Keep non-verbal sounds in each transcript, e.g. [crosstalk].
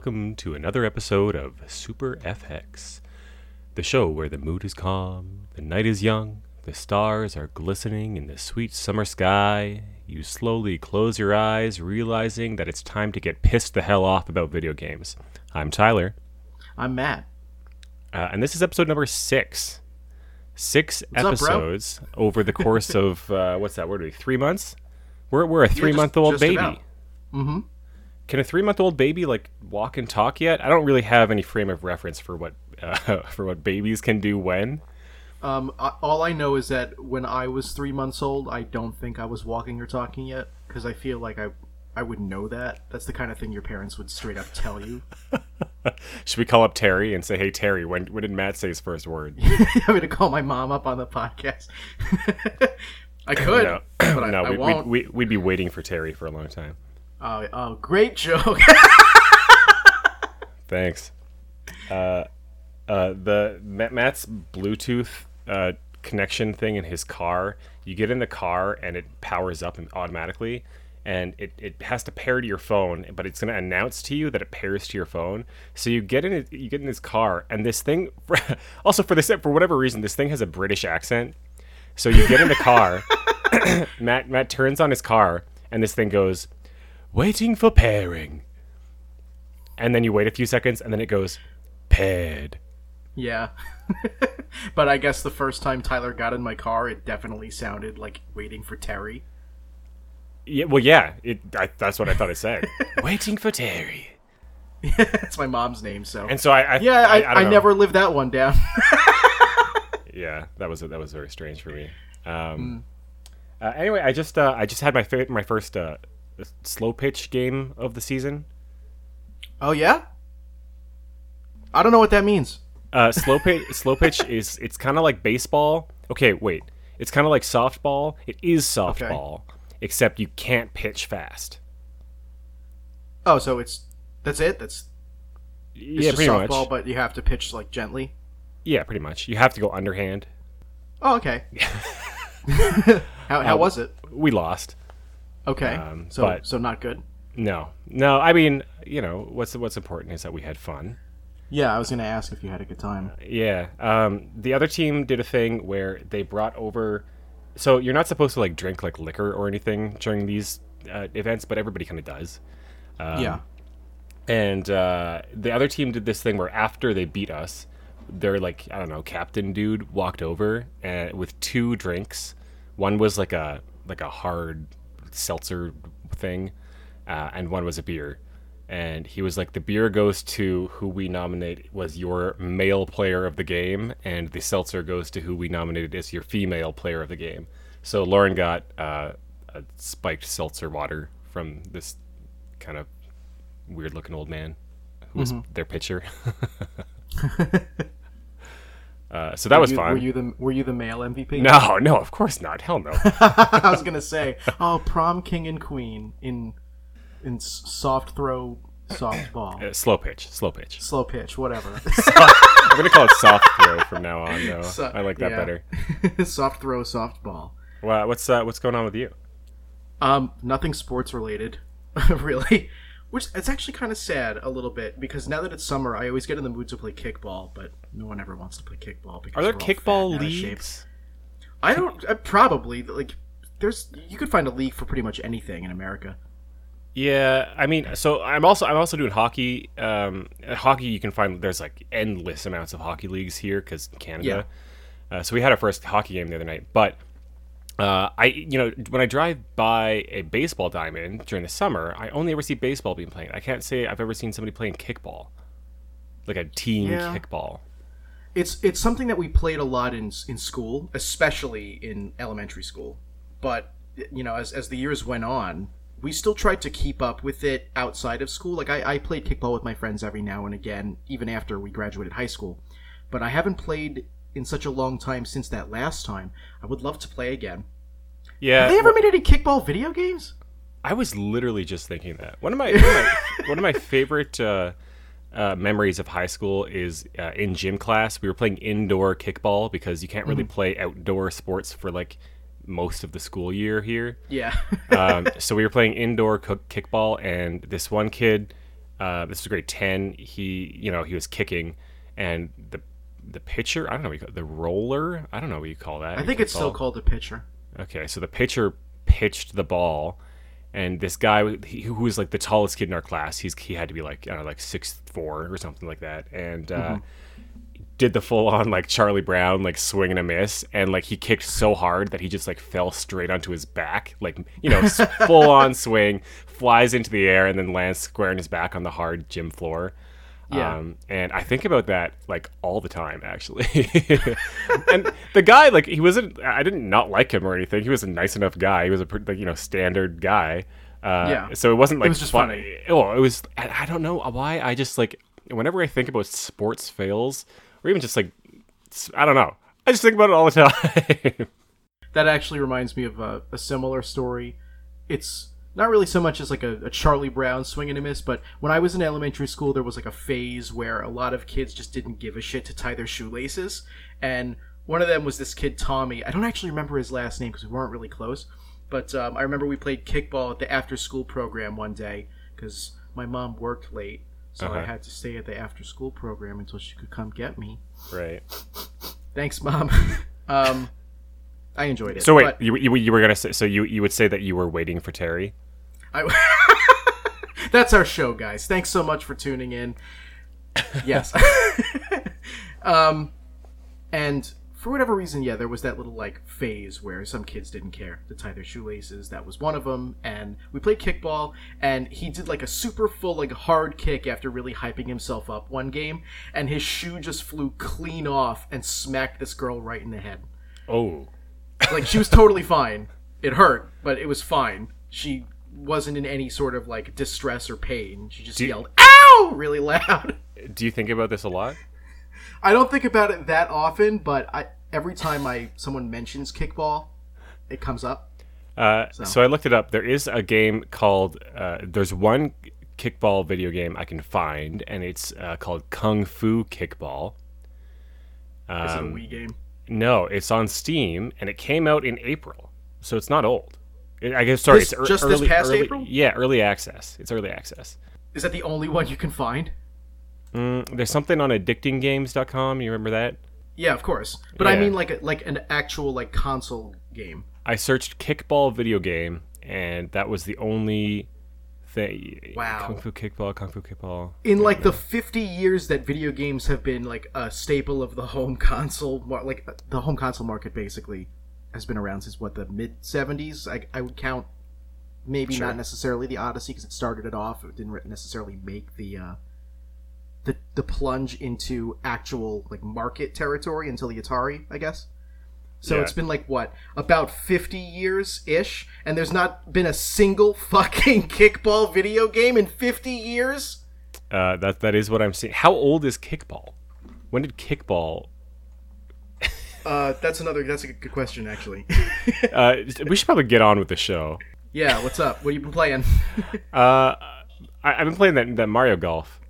Welcome to another episode of Super FX, the show where the mood is calm, the night is young, the stars are glistening in the sweet summer sky. You slowly close your eyes, realizing that it's time to get pissed the hell off about video games. I'm Tyler, I'm Matt. uh, and this is episode number six. Six What's up, episodes over the course [laughs] of uh, what's that? What are we? Three months? We're we're a three month old baby. Mm-hmm. Can a three month old baby like walk and talk yet? I don't really have any frame of reference for what [laughs] uh, for what babies can do when. Um, all I know is that when I was three months old, I don't think I was walking or talking yet because I feel like I I would know that. That's the kind of thing your parents would straight up tell you. [laughs] Should we call up Terry and say, "Hey Terry, when when did Matt say his first word?" [laughs] I'm gonna call my mom up on the podcast. I could, no, but I, no, I we, won't. we'd, we'd, we'd be waiting for Terry for a long time. Oh, oh, great joke. [laughs] Thanks. Uh, uh, the Ma- Matt's Bluetooth uh, connection thing in his car. You get in the car and it powers up automatically, and it, it has to pair to your phone, but it's going to announce to you that it pairs to your phone. So you get in it, you get in his car, and this thing, [laughs] also for this for whatever reason, this thing has a British accent. So you get in the car, [laughs] [coughs] Matt Matt turns on his car, and this thing goes, waiting for pairing and then you wait a few seconds, and then it goes paired. yeah, [laughs] but I guess the first time Tyler got in my car, it definitely sounded like waiting for Terry. Yeah, well, yeah, it. I, that's what I thought it said. [laughs] waiting for Terry. [laughs] That's my mom's name, so And so I, I yeah, I, I, I, never lived that one down. Yeah, that was that was very strange for me. Um, Hmm. uh, anyway, I just uh, I just had my fa- my first uh, slow pitch game of the season. oh yeah, I don't know what that means. Uh, slow pitch [laughs] slow pitch is it's kind of like baseball. Okay, wait, it's kind of like softball. It is softball, except you can't pitch fast. Oh, so it's that's it. That's it's yeah, just pretty softball, much. but you have to pitch like gently. Yeah, pretty much. You have to go underhand. Oh, okay. [laughs] [laughs] how how Um, was it? We lost. Okay, um, so but- so not good. No, no. I mean, you know, what's what's important is that we had fun. Yeah, I was gonna ask if you had a good time. Yeah. Um, the other team did a thing where they brought over. So you're not supposed to like drink like liquor or anything during these uh, events, but everybody kind of does. Um, yeah. And uh, the other team did this thing where after they beat us, their like I don't know captain dude walked over and with two drinks. One was like a like a hard seltzer thing, uh, and one was a beer. And he was like, the beer goes to who we nominate was your male player of the game, and the seltzer goes to who we nominated as your female player of the game. So Lauren got uh, a spiked seltzer water from this kind of weird looking old man who was their pitcher. [laughs] [laughs] uh, so that was you, fun. Were you the Were you the male MVP? no, [laughs] no, of course not. Hell no. [laughs] I was gonna say, [laughs] oh, prom king and queen in in soft throw, softball, [clears throat] Uh, slow pitch, slow pitch. slow pitch, whatever. I'm gonna call it soft throw from now on. Though So- I like that yeah. better. soft throw, softball. Well, what's uh, what's going on with you? Um, nothing sports related, really. Which it's actually kind of sad a little bit because now that it's summer, I always get in the mood to play kickball, but no one ever wants to play kickball. Because Are there we're all fat kickball and out of shape. leagues? I don't. Uh, probably like there's you could find a league for pretty much anything in America. Yeah, I mean, so I'm also I'm also doing hockey. Um, uh, hockey you can find there's like endless amounts of hockey leagues here because Canada. Uh, so we had our first hockey game the other night, but uh, I you know when I drive by a baseball diamond during the summer, I only ever see baseball being played. I can't say I've ever seen somebody playing kickball, like a team Yeah. kickball. It's it's something that we played a lot in in school, especially in elementary school. But you know, as as the years went on, we still tried to keep up with it outside of school. Like I, I played kickball with my friends every now and again, even after we graduated high school. But I haven't played in such a long time since that last time. I would love to play again. Yeah, Have they ever made any kickball video games? I was literally just thinking that. One of my one of my, [laughs] one of my favorite uh, uh, memories of high school is uh, in gym class. We were playing indoor kickball because you can't really play outdoor sports for like most of the school year here. Yeah. [laughs] Um, so we were playing indoor cook kickball, and this one kid Uh, this was grade ten. He, you know, he was kicking, and the the pitcher. I don't know what you call it, the roller. I don't know what you call that. I think it's still called the pitcher. Okay, so the pitcher pitched the ball, and this guy he, who was like the tallest kid in our class, he's he had to be like I don't know, like six four or something like that, and uh, did the full on like Charlie Brown like swing and a miss, and like he kicked so hard that he just like fell straight onto his back, like you know [laughs] full on swing, flies into the air, and then lands square in his back on the hard gym floor. Yeah. Um, and I think about that like all the time, actually. [laughs] and the guy, like, he wasn't. I didn't not like him or anything. He was a nice enough guy. He was a pretty, like, you know, standard guy. Uh, Yeah. So it wasn't like it was just fun- funny. Oh, it was. I, I don't know why. I just like whenever I think about sports fails, or even just like, I don't know. I just think about it all the [laughs] time. That actually reminds me of a, a similar story. It's not really so much as like a, a Charlie Brown swing and a miss, but when I was in elementary school, there was like a phase where a lot of kids just didn't give a shit to tie their shoelaces, and one of them was this kid Tommy. I don't actually remember his last name because we weren't really close, but um, I remember we played kickball at the after-school program one day because my mom worked late, so I Uh-huh. had to stay at the after-school program until she could come get me. right. Thanks, mom. [laughs] um, I enjoyed it. So wait, you, you you were gonna say so you you would say that you were waiting for Terry? I, [laughs] that's our show, guys. Thanks so much for tuning in. Yes. [laughs] um, and for whatever reason, yeah, there was that little like phase where some kids didn't care to tie their shoelaces. That was one of them. And we played kickball, and he did like a super full, like hard kick after really hyping himself up one game, and his shoe just flew clean off and smacked this girl right in the head. Oh. Like she was totally fine. It hurt, but it was fine. She wasn't in any sort of like distress or pain. She just you- yelled "ow" really loud. Do you think about this a lot? I don't think about it that often, but I every time I someone mentions kickball, it comes up. Uh, so. I looked it up. There is a game called. Uh, there's one kickball video game I can find, and it's uh, called Kung Fu Kickball. Is Um, it a Wii game? No, it's on Steam, and it came out in April, so it's not old. I guess sorry, This- it's just this past early- April? Yeah, early access. It's early access. Is that the only one you can find? Mm, there's something on addictinggames.com. You remember that? Yeah, of course. But I mean like a, like an actual like console game. I searched kickball video game, and that was the only thing. Wow. Kung Fu Kickball, Kung Fu Kickball. in like the 50 years that video games have been like a staple of the home console like the home console market basically has been around since what the mid 70s I, I would count maybe Sure. not necessarily the odyssey because it started it off it didn't necessarily make the uh the, the plunge into actual like market territory until the atari i guess so Yeah. it's been like what about 50 years ish and there's not been a single [laughs] fucking kickball video game in 50 years Uh, that that is what I'm seeing. How old is kickball? When did kickball? [laughs] Uh, that's another. That's a good question, actually. [laughs] Uh, we should probably get on with the show. yeah, what's up? What have you been playing? Uh, I, I've been playing that that Mario Golf.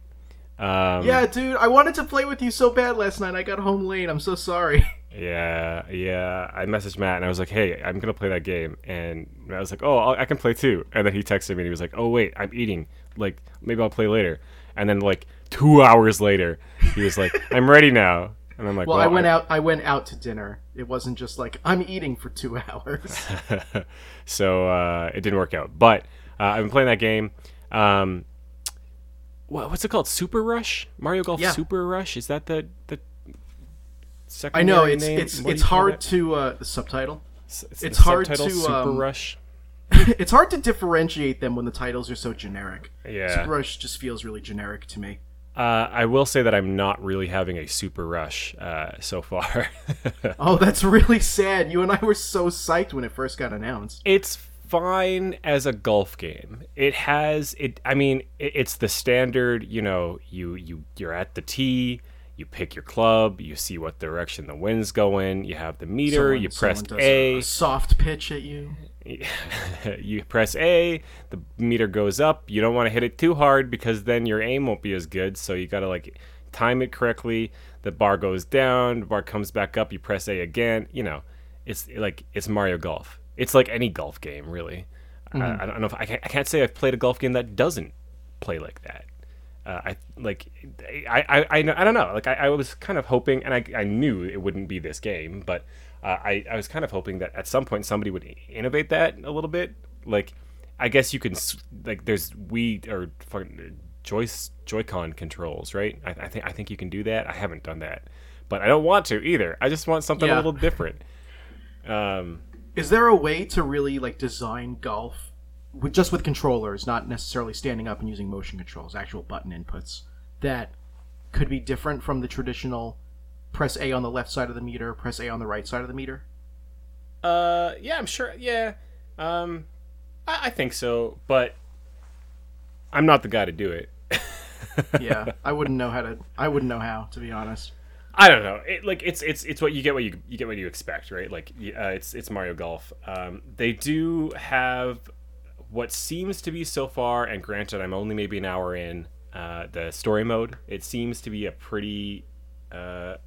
Um, yeah, dude, I wanted to play with you so bad last night. I got home late. I'm so sorry. Yeah, yeah. I messaged Matt and I was like, "Hey, I'm gonna play that game," and I was like, "Oh, I'll, I can play too." And then he texted me and he was like, "Oh wait, I'm eating. Like maybe I'll play later." And then like two [laughs] hours later, he was like, "I'm ready now." And I'm like, Well, I went out. I went out to dinner. It wasn't just like I'm eating for two [laughs] hours. [laughs] so uh, it didn't work out. But uh, I've been playing that game. Um, what, what's it called? Super Rush? Mario Golf Yeah. Super Rush? Is that the the? I know it's name? it's What it's hard it? to uh, the subtitle. It's, it's hard subtitle, to, Super um, Rush. [laughs] it's hard to differentiate them when the titles are so generic. Yeah. Super Rush just feels really generic to me. Uh, I will say that I'm not really having a super rush uh, so far. [laughs] Oh, that's really sad. You and I were so psyched when it first got announced. it's fine as a golf game. It has it. I mean, it, it's the standard. You know, you you you're at the tee. You pick your club. You see what direction the wind's going. You have the meter. Someone- you press A. a soft pitch at you. [laughs] you press A, the meter goes up. You don't want to hit it too hard because then your aim won't be as good. So you got to like time it correctly. The bar goes down, the bar comes back up. You press A again. You know, it's like it's Mario Golf. It's like any golf game, really. I, mm-hmm. I don't know if I can't, I can't say I've played a golf game that doesn't play like that. Uh, I like I, I I I don't know. Like I, I was kind of hoping and I, I knew it wouldn't be this game but uh, I I was kind of hoping that at some point somebody would innovate that a little bit. Like I guess you can like there's Wii or Joyce Joy-Con controls right? I, I think I think you can do that. I haven't done that but I don't want to either. I just want something a little different. Um Is there a way to really like design golf with just with controllers, not necessarily standing up and using motion controls, actual button inputs that could be different from the traditional press A on the left side of the meter, press A on the right side of the meter? Uh, yeah, I'm sure. Yeah, um, I, I think so, but I'm not the guy to do it. [laughs] Yeah, I wouldn't know how to. I wouldn't know how, to be honest. I don't know. It, like it's it's it's what you get what you you get what you expect, right? Like uh, it's it's Mario Golf. Um, they do have what seems to be so far, and granted, I'm only maybe an hour in. Uh, the story mode. It seems to be a pretty uh,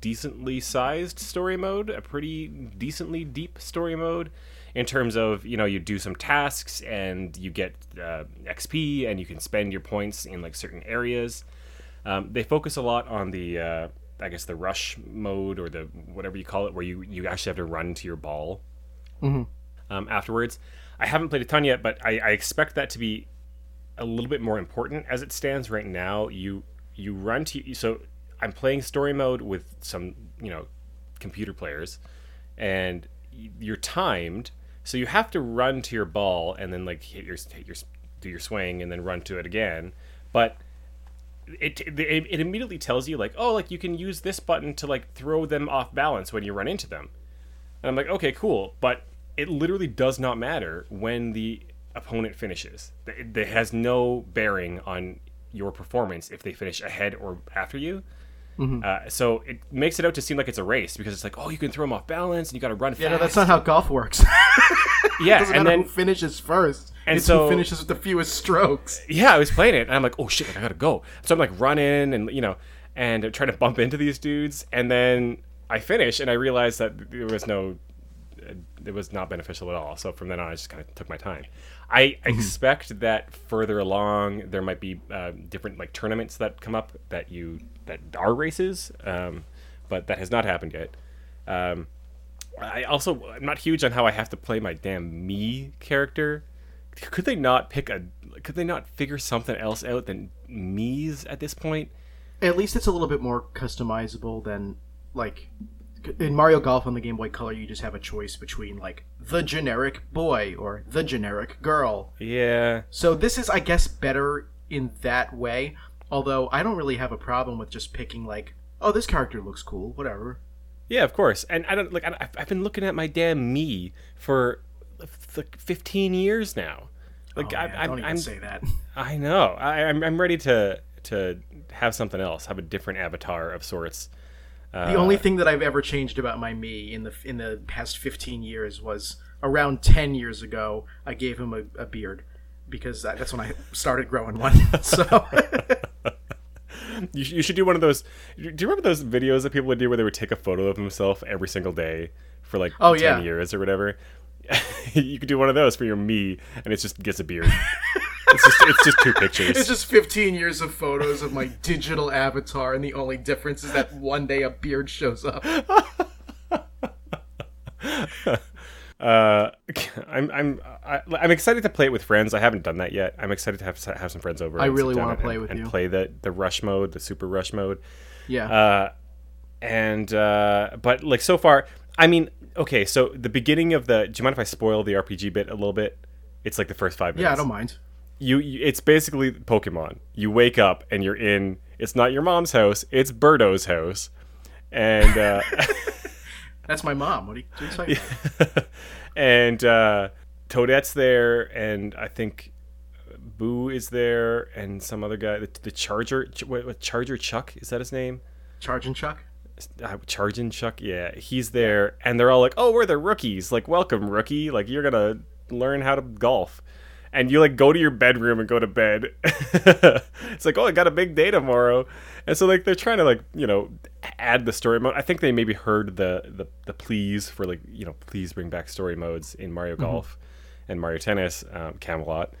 decently sized story mode, a pretty decently deep story mode in terms of, you know, you do some tasks and you get uh, XP and you can spend your points in like certain areas. Um, they focus a lot on the, uh, I guess, the rush mode or the whatever you call it, where you, you actually have to run to your ball um, afterwards. I haven't played a ton yet, but I, I expect that to be a little bit more important as it stands right now. You you run to so I'm playing story mode with some you know computer players, and you're timed, so you have to run to your ball and then like hit your hit your do your swing and then run to it again, but. It, it it immediately tells you like oh like you can use this button to like throw them off balance when you run into them and I'm like, okay, cool. But it literally does not matter when the opponent finishes. It, it has no bearing on your performance if they finish ahead or after you. Uh, so it makes it out to seem like it's a race because it's like, oh, you can throw them off balance and you got to run fast. Yeah, no, that's not how golf works. [laughs] yeah, doesn't and matter then who finishes first. and it's so- who finishes with the fewest strokes. yeah, I was playing it and I'm like, oh shit, I gotta go. So I'm like running and you know, and trying to bump into these dudes, and then I finish and I realize that there was no, it was not beneficial at all. So from then on, I just kind of took my time. I expect that further along there might be uh, different like tournaments that come up that you that are races, um, but that has not happened yet. Um, I also I'm not huge on how I have to play my damn Mii character. Could they not pick a? Could they not figure something else out than Miis at this point? At least it's a little bit more customizable than like in Mario Golf on the Game Boy Color. You just have a choice between like the generic boy or the generic girl. Yeah, So this is, I guess, better in that way. Although I don't really have a problem with just picking like, oh, this character looks cool, whatever. yeah, of course. And I don't like. I, I've- I've been looking at my damn Mii for like 15 years now. Like Oh, I, man, I'm, don't even I'm, say that. [laughs] I know. I, I'm, I'm ready to to have something else, have a different avatar of sorts. The only uh, thing that I've ever changed about my Mii in the in the past 15 years was around 10 years ago. I gave him a, a beard because that, that's when I started growing one. [laughs] So [laughs] You, you should do one of those. Do you remember those videos that people would do where they would take a photo of himself every single day for like Oh, 10 yeah. years or whatever? [laughs] you could do one of those for your Mii, and it just gets a beard. It's just it's just two pictures. it's just 15 years of photos of my digital avatar, and the only difference is that one day a beard shows up. [laughs] Uh, I'm I'm I, I'm excited to play it with friends. I haven't done that yet. I'm excited to have have some friends over. I really wanna and- play with and you. play the the rush mode, the super rush mode. Yeah. Uh, and uh, but like so far, I mean, okay. So the beginning of the. Do you mind if I spoil the RPG bit a little bit? It's like the first five minutes. yeah, I don't mind. You, you it's basically Pokemon. You wake up and you're in it's not your mom's house, it's Birdo's house. And uh [laughs] That's my mom. What are you, what are you talking about? [laughs] and uh Toadette's there and I think Boo is there and some other guy the, the Charger Ch- what, what Charger Chuck is that his name? Charging Chuck? uh, Chargin Chuck, yeah, he's there, and they're all like, "Oh, we're the rookies. Like, welcome, rookie. Like, you're gonna learn how to golf." And you like go to your bedroom and go to bed. [laughs] it's like, oh, I got a big day tomorrow, and so like they're trying to like you know add the story mode. I think they maybe heard the the, the pleas for like you know please bring back story modes in Mario Golf and Mario Tennis, um, Camelot.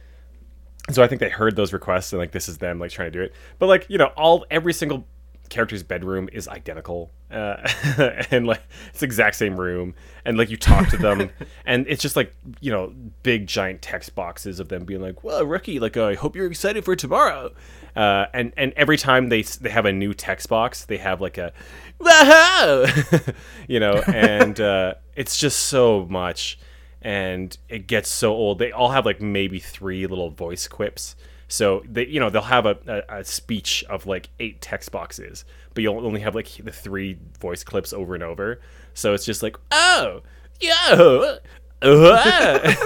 so I think they heard those requests and like this is them like trying to do it. But like you know, all every single character's bedroom is identical, uh, [laughs] and like it's the exact same room, and like you talk to them, [laughs] and it's just like you know big giant text boxes of them being like, "Well, rookie, like uh, I hope you're excited for tomorrow," uh, and and every time they they have a new text box, they have like a, [laughs] you know, and uh, it's just so much and it gets so old. They all have like maybe three little voice quips. So they, you know, they'll have a, a, a, speech of like eight text boxes, but you'll only have like the three voice clips over and over. So it's just like, oh, yo, uh, [laughs]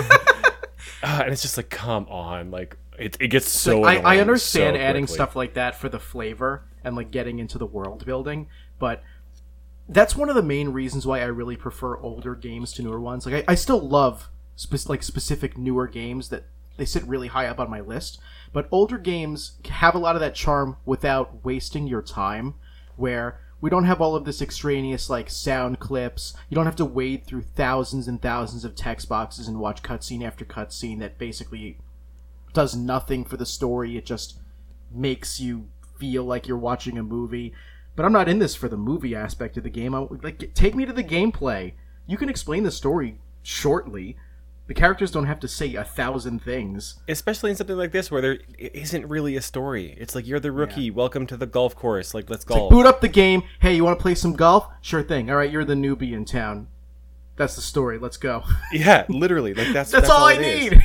and it's just like, come on, like it, it gets so. Like, I, I understand so adding stuff like that for the flavor and like getting into the world building, but that's one of the main reasons why I really prefer older games to newer ones. Like I, I still love spe- like specific newer games that they sit really high up on my list, but older games have a lot of that charm without wasting your time. Where we don't have all of this extraneous like sound clips. You don't have to wade through thousands and thousands of text boxes and watch cutscene after cutscene that basically does nothing for the story. It just makes you feel like you're watching a movie. But I'm not in this for the movie aspect of the game. I, like, take me to the gameplay. You can explain the story shortly. The characters don't have to say a thousand things. Especially in something like this where there isn't really a story. It's like you're the rookie. Yeah. Welcome to the golf course. Like let's golf. Like, boot up the game. Hey, you want to play some golf? Sure thing. All right, you're the newbie in town. That's the story. Let's go. [laughs] yeah, literally. Like that's [laughs] that's, that's all, all I need.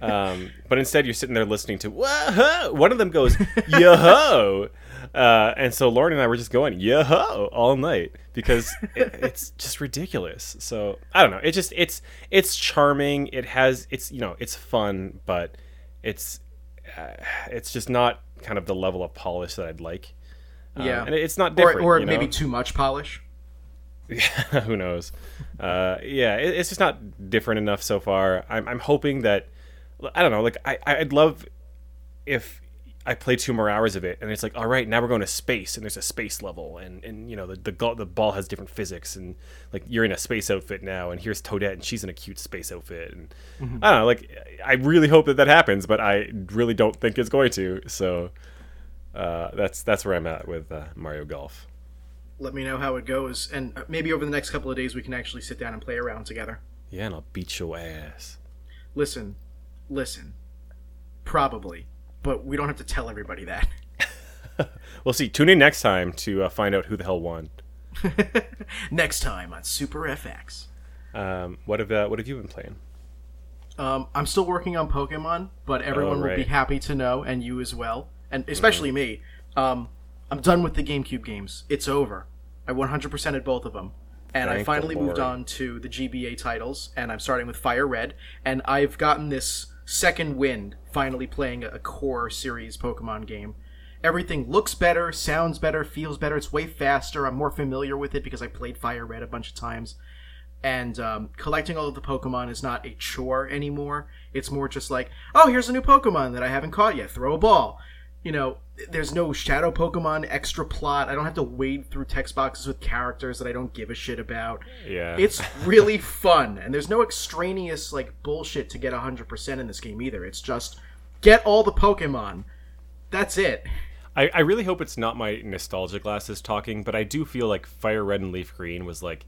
um, but instead, you're sitting there listening to whoa. One of them goes [laughs] yo uh, and so Lauren and I were just going yo all night because [laughs] it, it's just ridiculous. So I don't know. It just it's it's charming. It has it's you know it's fun, but it's uh, it's just not kind of the level of polish that I'd like. Uh, yeah, and it's not different, or, or you know? maybe too much polish. Yeah, [laughs] who knows? Uh, yeah, it, it's just not different enough so far. I'm, I'm hoping that I don't know. Like I, I'd love if I play two more hours of it, and it's like, all right, now we're going to space, and there's a space level, and and you know the the, the ball has different physics, and like you're in a space outfit now, and here's Toadette, and she's in a cute space outfit, and mm-hmm. I don't know, like I really hope that that happens, but I really don't think it's going to. So uh, that's that's where I'm at with uh, Mario Golf. Let me know how it goes, and uh, maybe over the next couple of days we can actually sit down and play around together. Yeah, and I'll beat your ass. Listen, listen, probably but we don't have to tell everybody that. [laughs] we'll see. Tune in next time to uh, find out who the hell won. [laughs] next time on Super FX. Um, what have uh, what have you been playing? Um, I'm still working on Pokemon, but everyone oh, right. will be happy to know, and you as well, and especially mm-hmm. me. Um, I'm done with the GameCube games. It's over. I 100%ed both of them, and Thank I finally moved on to the GBA titles, and I'm starting with Fire Red, and I've gotten this second wind finally playing a core series Pokemon game. Everything looks better, sounds better, feels better. It's way faster. I'm more familiar with it because I played Fire Red a bunch of times. And um, collecting all of the Pokemon is not a chore anymore. It's more just like, oh, here's a new Pokemon that I haven't caught yet. Throw a ball you know, there's no shadow Pokemon extra plot. I don't have to wade through text boxes with characters that I don't give a shit about. Yeah. It's really fun. And there's no extraneous, like, bullshit to get 100% in this game either. It's just get all the Pokemon. That's it. I, I really hope it's not my nostalgia glasses talking, but I do feel like Fire Red and Leaf Green was like,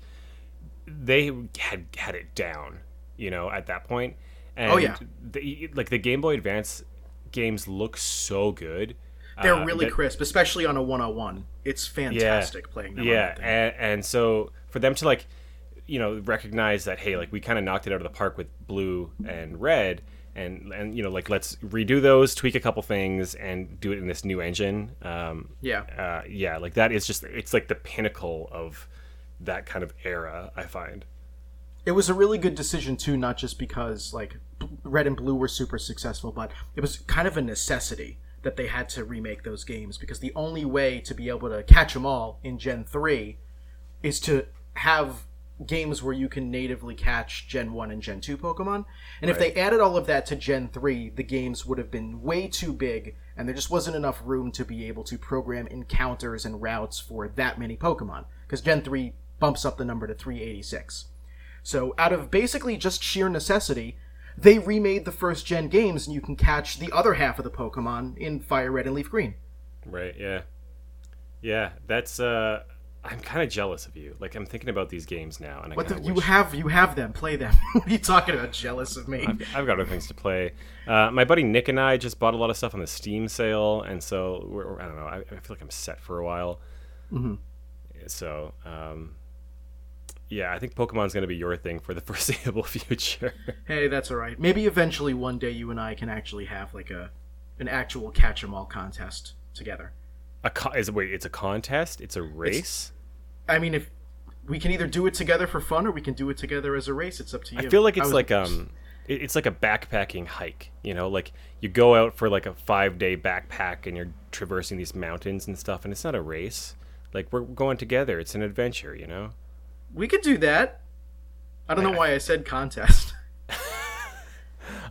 they had had it down, you know, at that point. And oh, yeah. The, like, the Game Boy Advance games look so good. They're uh, really that, crisp, especially on a 101. It's fantastic yeah, playing them. Yeah, and, and so for them to like, you know, recognize that hey, like we kind of knocked it out of the park with blue and red, and and you know like let's redo those, tweak a couple things, and do it in this new engine. Um, yeah, uh, yeah, like that is just it's like the pinnacle of that kind of era. I find it was a really good decision too, not just because like red and blue were super successful, but it was kind of a necessity that they had to remake those games because the only way to be able to catch them all in Gen 3 is to have games where you can natively catch Gen 1 and Gen 2 Pokemon. And right. if they added all of that to Gen 3, the games would have been way too big and there just wasn't enough room to be able to program encounters and routes for that many Pokemon because Gen 3 bumps up the number to 386. So, out of basically just sheer necessity, they remade the first gen games, and you can catch the other half of the Pokemon in Fire Red and Leaf Green. Right. Yeah. Yeah. That's. uh I'm kind of jealous of you. Like I'm thinking about these games now, and I What the, you wish- have you have them play them. [laughs] what are you talking about? Jealous of me? I've, I've got other things to play. Uh, my buddy Nick and I just bought a lot of stuff on the Steam sale, and so I don't know. I, I feel like I'm set for a while. Mm-hmm. So, um, yeah, I think Pokemon's going to be your thing for the [laughs] foreseeable future. Hey, that's all right. Maybe eventually one day you and I can actually have like a an actual catch 'em all contest together. a co- is wait, it's a contest. It's a race. I mean, if we can either do it together for fun or we can do it together as a race, it's up to you. I feel like it's like um, it's like a backpacking hike. You know, like you go out for like a five day backpack and you're traversing these mountains and stuff, and it's not a race. Like we're going together. It's an adventure. You know. We could do that. I don't know why I said contest. [laughs]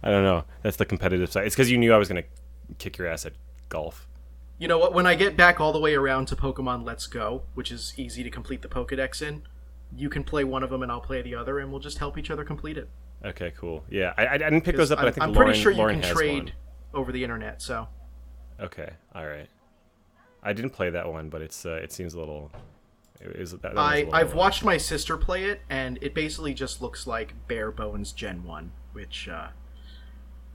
I don't know. That's the competitive side. It's because you knew I was gonna kick your ass at golf. You know what? When I get back all the way around to Pokemon Let's Go, which is easy to complete the Pokedex in, you can play one of them and I'll play the other, and we'll just help each other complete it. Okay, cool. Yeah, I, I didn't pick those up, but I'm, I think I'm Lauren, pretty sure you Lauren can trade over the internet. So. Okay, all right. I didn't play that one, but it's uh, it seems a little. Is, that, that I I've watched my sister play it, and it basically just looks like bare bones Gen One, which uh,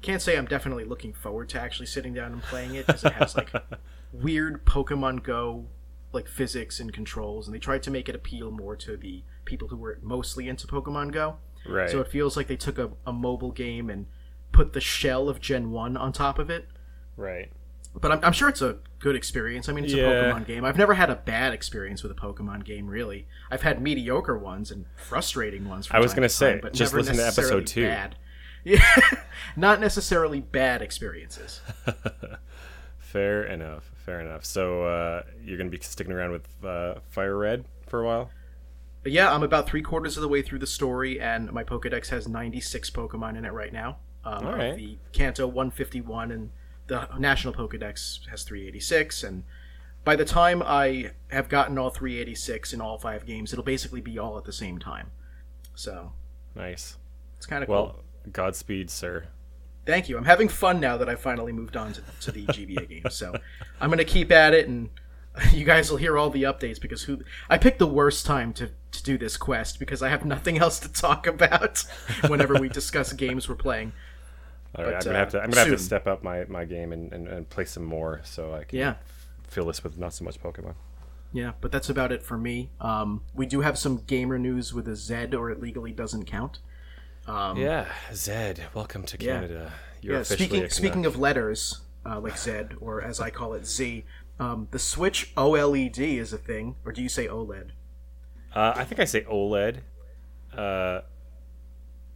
can't say I'm definitely looking forward to actually sitting down and playing it because it has like [laughs] weird Pokemon Go like physics and controls, and they tried to make it appeal more to the people who were mostly into Pokemon Go. right. So it feels like they took a, a mobile game and put the shell of Gen 1 on top of it. right. But I'm, I'm sure it's a good experience. I mean, it's Yeah. a Pokemon game. I've never had a bad experience with a Pokemon game, really. I've had mediocre ones and frustrating ones. I was gonna say, time, but just listen to episode two. Bad. [laughs] Yeah, not necessarily bad experiences. [laughs] Fair enough. Fair enough. So uh, you're gonna be sticking around with uh, Fire Red for a while. But yeah, I'm about three quarters of the way through the story, and my Pokedex has 96 Pokemon in it right now. Um, All right. The Kanto 151, and the National Pokedex has 386. And by the time I have gotten all 386 in all five games, it'll basically be all at the same time. So Nice. it's kind of cool. Well, Godspeed, sir. Thank you. I'm having fun now that I finally moved on to, to the GBA [laughs] games. So I'm going to keep at it, and [laughs] you guys will hear all the updates because who I picked the worst time to, to do this quest because I have nothing else to talk about [laughs] whenever we discuss games we're playing. All right, But, I'm gonna have to. I'm gonna have to step up my, my game and, and, and play some more so I can Yeah. fill this with not so much Pokemon. Yeah, but that's about it for me. Um, we do have some gamer news with a Z, or it legally doesn't count. Um, Yeah, Zed, welcome to Yeah. Canada. You're yeah, speaking a speaking of letters, uh, like Z, or as I call it Z, um, the Switch OLED is a thing, or do you say OLED? uh, I think I say OLED. Uh,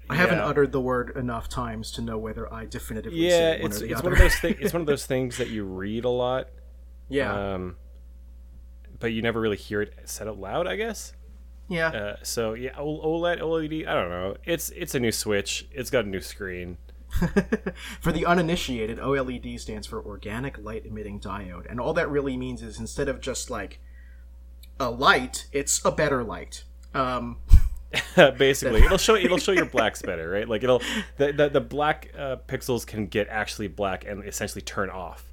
I haven't uttered the word enough times to know whether I definitively Yeah, say one it's or the it's other. one of those things. [laughs] It's one of those things that you read a lot, yeah, um, but you never really hear it said out loud. I guess. yeah. Uh, so yeah, OLED, OLED. I don't know. It's it's a new Switch. It's got a new screen. [laughs] For the uninitiated, OLED stands for Organic Light Emitting Diode, and all that really means is instead of just like a light, it's a better light. Um, [laughs] [laughs] Basically, it'll show it'll show your blacks [laughs] better, right? Like it'll the the, the black uh, pixels can get actually black and essentially turn off.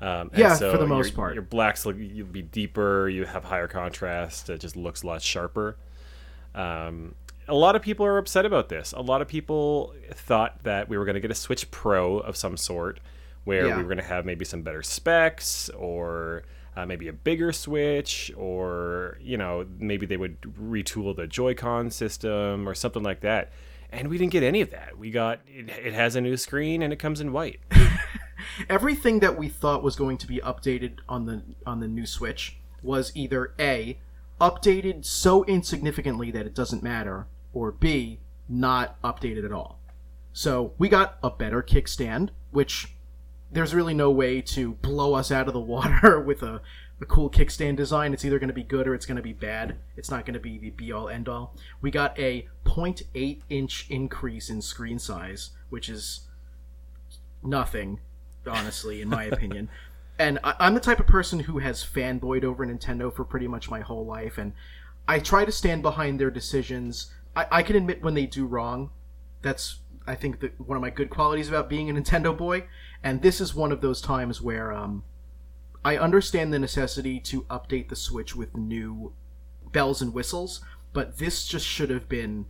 Um, and Yeah, so for the your- most part. your blacks will you'll be deeper. You have higher contrast. It just looks a lot sharper. Um, a lot of people are upset about this. A lot of people thought that we were going to get a Switch Pro of some sort, where Yeah. we were going to have maybe some better specs or uh, maybe a bigger Switch, or you know maybe they would retool the Joy-Con system or something like that. And we didn't get any of that. We got it, it has a new screen and it comes in white. [laughs] everything that we thought was going to be updated on the on the new Switch was either a updated so insignificantly that it doesn't matter, or b not updated at all. So we got a better kickstand, which there's really no way to blow us out of the water [laughs] with a, a cool kickstand design. It's either going to be good or it's going to be bad. It's not going to be the be all end all. We got a 0.8 inch increase in screen size, which is nothing, honestly, in my [laughs] opinion. And I, I'm the type of person who has fanboyed over Nintendo for pretty much my whole life, and I try to stand behind their decisions. I, I can admit when they do wrong. That's I think that one of my good qualities about being a Nintendo boy, and this is one of those times where um, I understand the necessity to update the Switch with new bells and whistles, but this just should have been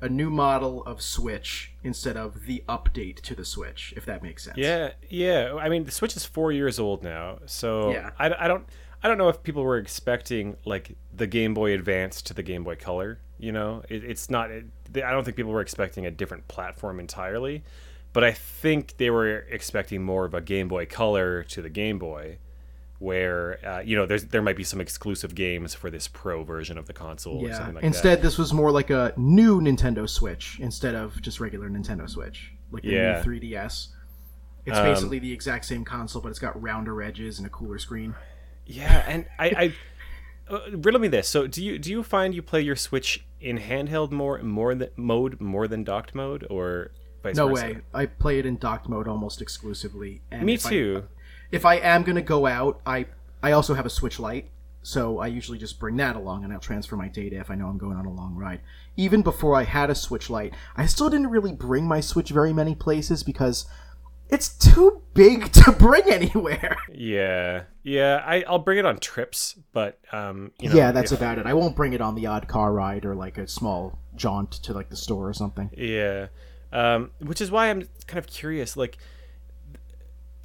a new model of Switch instead of the update to the Switch, if that makes sense. Yeah, yeah. I mean, the Switch is four years old now, so Yeah. I, I don't I don't know if people were expecting like the Game Boy Advance to the Game Boy Color. You know, it, it's not. It, I don't think people were expecting a different platform entirely, but I think they were expecting more of a Game Boy Color to the Game Boy. Where uh, you know there's there might be some exclusive games for this pro version of the console or Yeah. something like instead, this was more like a new Nintendo Switch instead of just regular Nintendo Switch, like the Yeah. new 3DS. It's Um, basically the exact same console, but it's got rounder edges and a cooler screen. Yeah, and I, I [laughs] uh, riddle me this. So do you do you find you play your Switch in handheld more more than mode more than docked mode or No versa? way. I play it in docked mode almost exclusively. And Me if I- too. if I am gonna go out, I I also have a Switch Lite, so I usually just bring that along and I'll transfer my data if I know I'm going on a long ride. Even before I had a Switch Lite, I still didn't really bring my Switch very many places because it's too big [laughs] to bring anywhere. Yeah, yeah. I I'll bring it on trips, but um, you know, yeah, that's if- about it. I won't bring it on the odd car ride or like a small jaunt to like the store or something. Yeah, um, which is why I'm kind of curious. Like,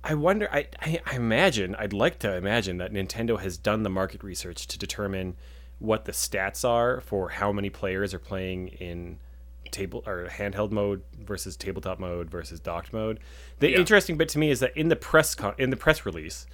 I wonder. I, I I imagine. I'd like to imagine that Nintendo has done the market research to determine what the stats are for how many players are playing in table or handheld mode versus tabletop mode versus docked mode. The Yeah. interesting bit to me is that in the press con- in the press release,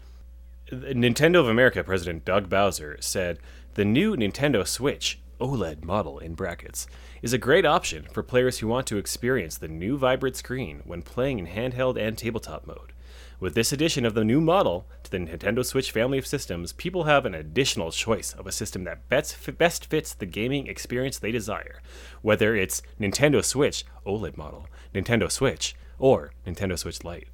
Nintendo of America President Doug Bowser said the new Nintendo Switch OLED model in brackets is a great option for players who want to experience the new vibrant screen when playing in handheld and tabletop mode. With this addition of the new model to the Nintendo Switch family of systems, people have an additional choice of a system that best, fits the gaming experience they desire, whether it's Nintendo Switch OLED model, Nintendo Switch, or Nintendo Switch Lite.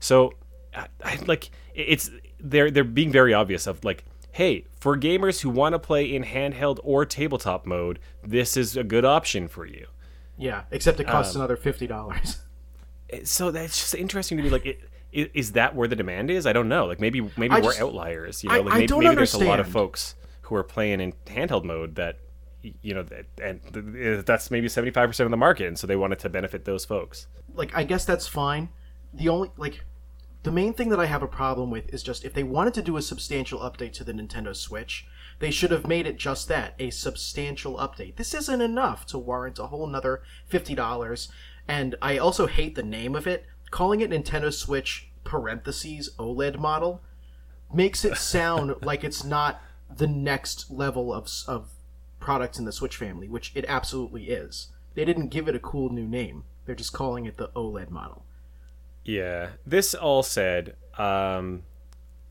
So, I, I like it's they're they're being very obvious of like, hey, for gamers who want to play in handheld or tabletop mode, this is a good option for you. Yeah, except it Um, costs another fifty dollars. [laughs] So that's just interesting to me. Like, it, is that where the demand is? I don't know. Like maybe maybe I we're just- outliers. You know, I- like maybe, maybe there's a lot of folks who are playing in handheld mode that you know and that's maybe 75% of the market and so they wanted to benefit those folks like I guess that's fine. The only like the main thing that I have a problem with is just if they wanted to do a substantial update to the Nintendo Switch, they should have made it just that, a substantial update. This isn't enough to warrant a whole nother fifty dollars. And I also hate the name of it. Calling it Nintendo Switch parentheses OLED model makes it sound [laughs] like it's not the next level of of products in the Switch family, which it absolutely is. They didn't give it a cool new name. They're just calling it the OLED model. Yeah this all said um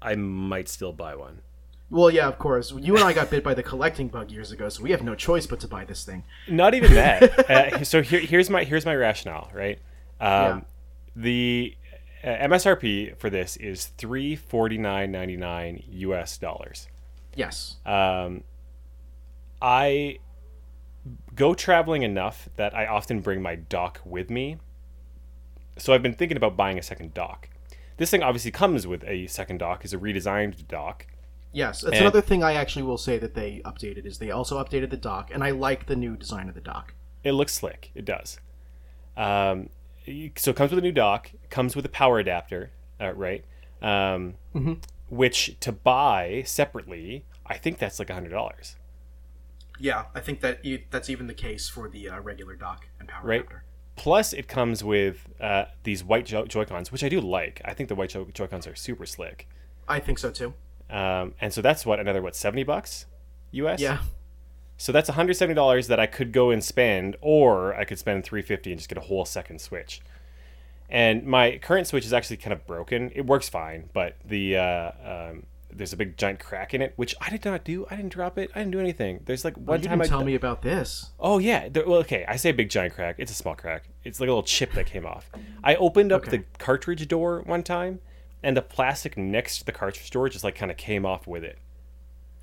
i might still buy one Well, yeah, of course. You and I got bit by the collecting bug years ago, so we have no choice but to buy this thing. not even that [laughs] uh, so here, here's my here's my rationale right um Yeah. the uh, msrp for this is 349.99 us dollars Yes. um, I go traveling enough that I often bring my dock with me. So I've been thinking about buying a second dock. This thing obviously comes with a second dock, is a redesigned dock. Yes. That's And- another thing I actually will say that they updated is they also updated the dock, and I like the new design of the dock. It looks slick. It does. Um, so it comes with a new dock. Comes with a power adapter, uh, right? Um, Which to buy separately, I think that's like a hundred dollars. Yeah, I think that you, that's even the case for the uh, regular dock and power Right. adapter. Plus, it comes with uh, these white jo- Joy-Cons, which I do like. I think the white jo- Joy-Cons are super slick. I think so too. Um, and so that's what another what seventy bucks, US. Yeah. So that's one hundred seventy dollars that I could go and spend, or I could spend three fifty and just get a whole second Switch. And my current Switch is actually kind of broken. It works fine, but the uh, um, there's a big giant crack in it, which I did not do. I didn't drop it. I didn't do anything. There's like one you time didn't I tell me about this. Oh yeah. There, well, okay. I say big giant crack. It's a small crack. It's like a little chip that came off. I opened up Okay. the cartridge door one time, and the plastic next to the cartridge door just like kind of came off with it.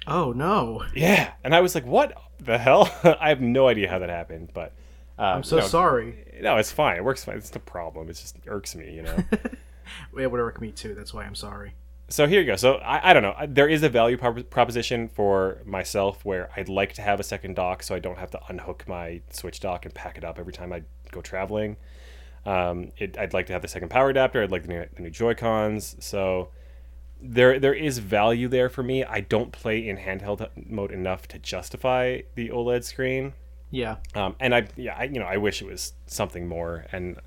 Oh no. Yeah, and I was like, "What the hell?" [laughs] I have no idea how that happened, but Uh, I'm so no, sorry. No, it's fine. It works fine. It's the problem. It just irks me, you know. [laughs] It would irk me too. That's why I'm sorry. So here you go. So I, I don't know. There is a value prop- proposition for myself where I'd like to have a second dock, so I don't have to unhook my Switch dock and pack it up every time I go traveling. Um, it, I'd like to have the second power adapter. I'd like the new, the new Joy Cons. So there there is value there for me. I don't play in handheld mode enough to justify the OLED screen. Yeah. Um, and I, yeah, I, you know, I wish it was something more. And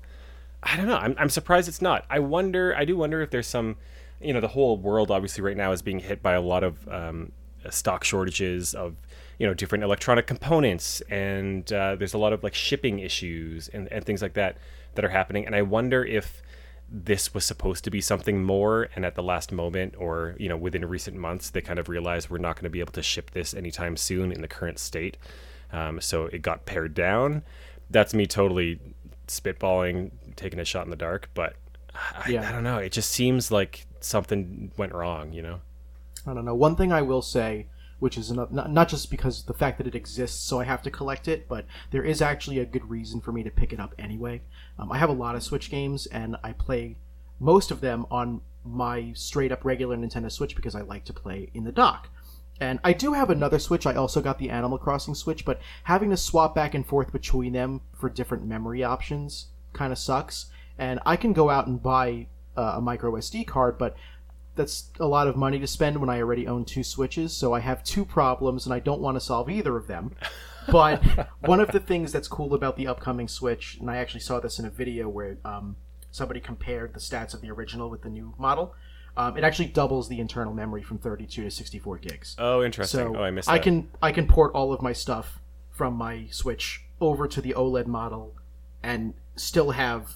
I don't know. I'm, I'm surprised it's not. I wonder. I do wonder if there's some, you know, the whole world obviously right now is being hit by a lot of um, stock shortages of, you know, different electronic components, and uh, there's a lot of like shipping issues and, and things like that that are happening. And I wonder if this was supposed to be something more and at the last moment or you know within recent months they kind of realized we're not going to be able to ship this anytime soon in the current state um, so it got pared down that's me totally spitballing taking a shot in the dark but I, Yeah. I don't know it just seems like something went wrong you know I don't know. One thing I will say, which is not, just because the fact that it exists, so I have to collect it, but there is actually a good reason for me to pick it up anyway. Um, I have a lot of Switch games, and I play most of them on my straight up regular Nintendo Switch because I like to play in the dock. And I do have another Switch. I also got the Animal Crossing Switch, but having to swap back and forth between them for different memory options kind of sucks. And I can go out and buy uh, a micro SD card, but that's a lot of money to spend when I already own two Switches. So I have two problems, and I don't want to solve either of them. [laughs] But one of the things that's cool about the upcoming Switch, and I actually saw this in a video where um, somebody compared the stats of the original with the new model. Um, it actually doubles the internal memory from 32 to 64 gigs. oh interesting So oh i missed I can I can port all of my stuff from my Switch over to the OLED model and still have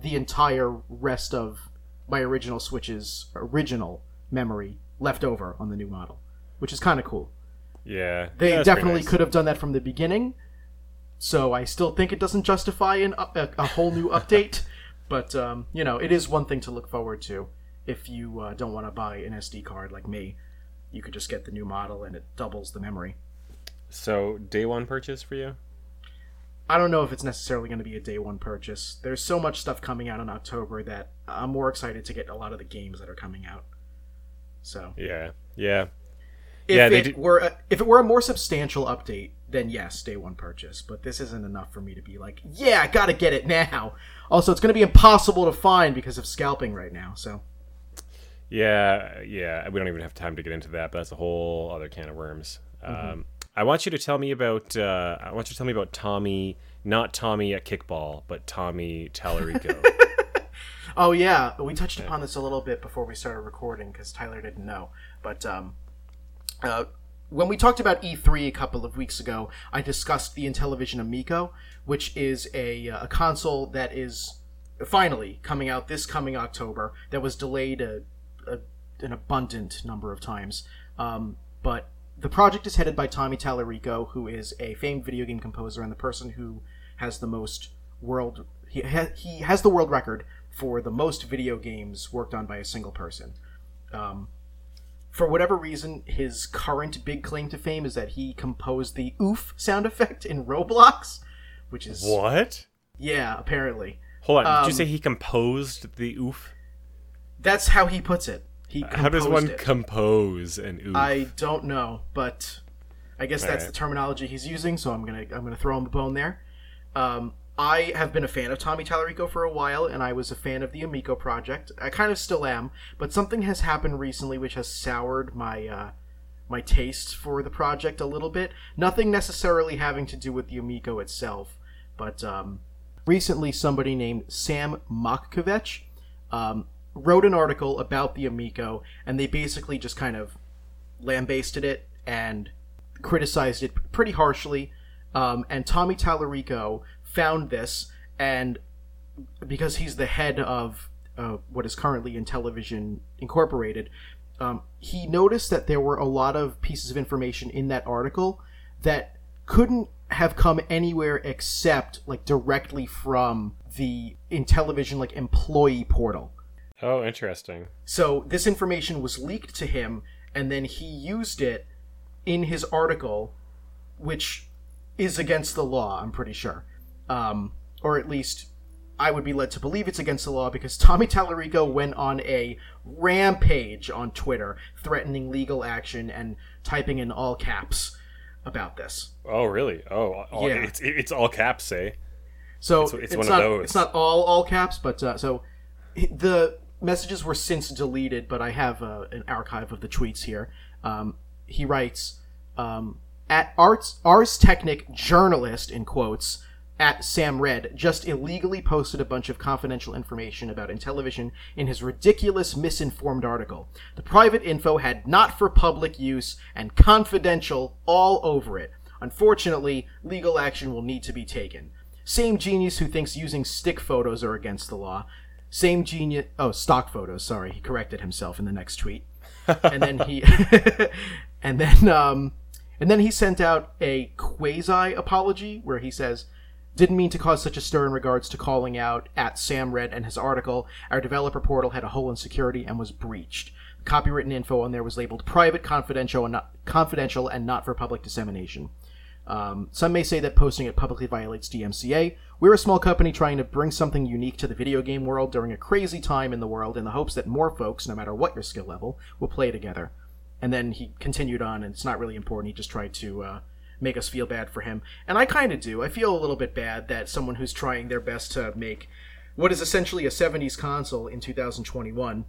the entire rest of my original Switch's original memory left over on the new model, which is kind of cool. yeah They Yeah, definitely nice. could have done that from the beginning. So I still think it doesn't justify an up, a, a whole new update, [laughs] but um, you know it is one thing to look forward to if you uh, don't want to buy an SD card like me. You could just get the new model and it doubles the memory. so day one purchase for you I don't know if it's necessarily going to be a day one purchase. There's so much stuff coming out in October that I'm more excited to get a lot of the games that are coming out. So yeah yeah if Yeah, it were a, if it were a more substantial update, then yes, day one purchase. But this isn't enough for me to be like, yeah, I gotta get it now. Also, it's going to be impossible to find because of scalping right now. So Yeah, yeah. We don't even have time to get into that, but that's a whole other can of worms. Um, I want you to tell me about. Uh, I want you to tell me about Tommy, not Tommy at kickball, but Tommy Tallarico. [laughs] Oh yeah, we touched upon this a little bit before we started recording because Tyler didn't know. But um, uh, when we talked about E3 a couple of weeks ago, I discussed the Intellivision Amico, which is a, uh, a console that is finally coming out this coming October. That was delayed a, a, an abundant number of times, um, but the project is headed by Tommy Tallarico, who is a famed video game composer and the person who has the most world. He, ha, he has the world record for the most video games worked on by a single person. Um, for whatever reason, his current big claim to fame is that he composed the oof sound effect in Roblox, which is what? yeah, apparently. Hold on. Did Um, you say he composed the oof? That's how he puts it. He How does one it. compose an oof? I don't know, but I guess that's Alright. the terminology he's using. So I'm gonna I'm gonna throw him a bone there. Um, I have been a fan of Tommy Tallarico for a while, and I was a fan of the Amico project. I kind of still am, but something has happened recently which has soured my uh, my taste for the project a little bit. Nothing necessarily having to do with the Amico itself, but um, recently somebody named Sam Machkovech um, wrote an article about the Amico, and they basically just kind of lambasted it and criticized it pretty harshly. Um, and Tommy Tallarico found this, and because he's the head of uh, what is currently Intellivision Incorporated, um, he noticed that there were a lot of pieces of information in that article that couldn't have come anywhere except like directly from the Intellivision like employee portal. Oh, interesting. So this information was leaked to him, and then he used it in his article, which is against the law, I'm pretty sure. um, or at least I would be led to believe it's against the law because Tommy Tallarico went on a rampage on Twitter, threatening legal action and typing in all caps about this. Oh, really? Oh, all, Yeah. It's it's all caps, eh? So It's- it's, it's one of not those. it's not all all caps, but uh, so the messages were since deleted. But I have uh, an archive of the tweets here. Um, he writes um, at Arts Ars Technica journalist in quotes at Sam Red just illegally posted a bunch of confidential information about Intellivision in his ridiculous misinformed article. The private info had not for public use and confidential all over it. Unfortunately, legal action will need to be taken. Same genius who thinks using stick photos are against the law. Same genius. Oh, stock photos. Sorry, he corrected himself in the next tweet. [laughs] and then he, [laughs] and then um, and then he sent out a quasi apology where he says, "Didn't mean to cause such a stir in regards to calling out at Sam Red and his article. Our developer portal had a hole in security and was breached. Copywritten info on there was labeled private, confidential, and not confidential, and not for public dissemination." Um, some may say that posting it publicly violates DMCA. We're a small company trying to bring something unique to the video game world during a crazy time in the world in the hopes that more folks, no matter what your skill level, will play together. And then he continued on, and it's not really important. He just tried to uh, make us feel bad for him. And I kind of do. I feel a little bit bad that someone who's trying their best to make what is essentially a 70s console in 2021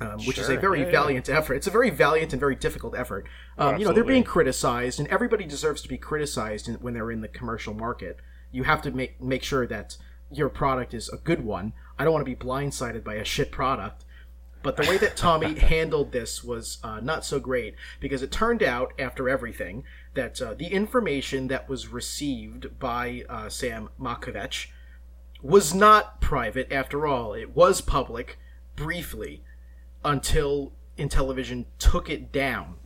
um, which is a very yeah, yeah. valiant effort. It's a very valiant and very difficult effort. Um, you know, they're being criticized, and everybody deserves to be criticized in, when they're in the commercial market. You have to make make sure that your product is a good one. I don't want to be blindsided by a shit product. But the way that Tommy [laughs] handled this was uh, not so great because it turned out, after everything, that uh, the information that was received by uh, Sam Machkovech was not private after all. It was public, briefly, until Intellivision took it down.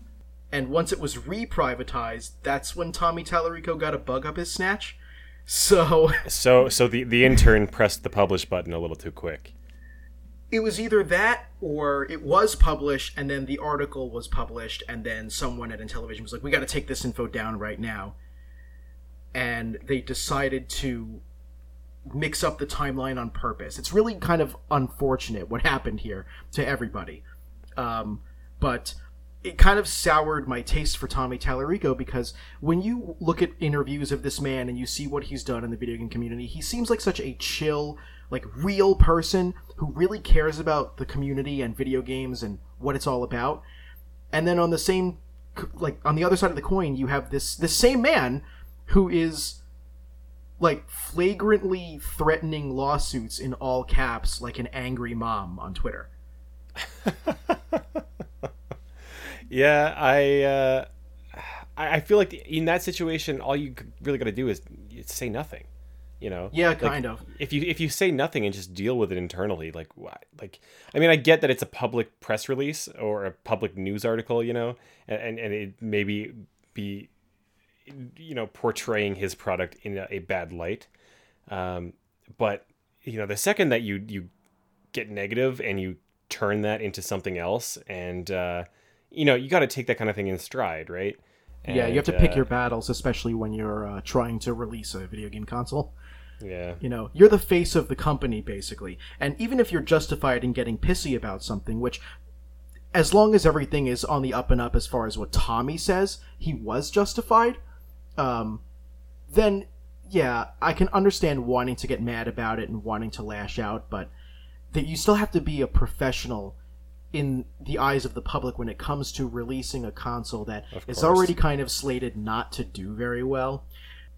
And once it was reprivatized, that's when Tommy Tallarico got a bug up his snatch. So [laughs] So so the the intern pressed the publish button a little too quick. it was either that or it was published and then the article was published and then someone at Intellivision was like, we got to take this info down right now. And they decided to mix up the timeline on purpose. It's really kind of unfortunate what happened here to everybody. Um, but it kind of soured my taste for Tommy Tallarico because when you look at interviews of this man and you see what he's done in the video game community, he seems like such a chill, like real person who really cares about the community and video games and what it's all about. And then on the same like on the other side of the coin, you have this this same man who is like flagrantly threatening lawsuits in all caps like an angry mom on Twitter. [laughs] Yeah, I uh, I feel like in that situation, all you really got to do is say nothing. You know. Yeah, Like, kind of. If you if you say nothing and just deal with it internally, like why? Like, I mean, I get that it's a public press release or a public news article, you know, and and, and it maybe be, you know, portraying his product in a, a bad light. Um, but you know, the second that you you get negative and you turn that into something else, and uh, you know, you got to take that kind of thing in stride, right? yeah, you have to pick uh, your battles, especially when you're uh, trying to release a video game console. Yeah. You know, you're the face of the company, basically. And even if you're justified in getting pissy about something, which, as long as everything is on the up and up as far as what Tommy says, he was justified, um, then, yeah, I can understand wanting to get mad about it and wanting to lash out, but that you still have to be a professional in the eyes of the public when it comes to releasing a console that is already kind of slated not to do very well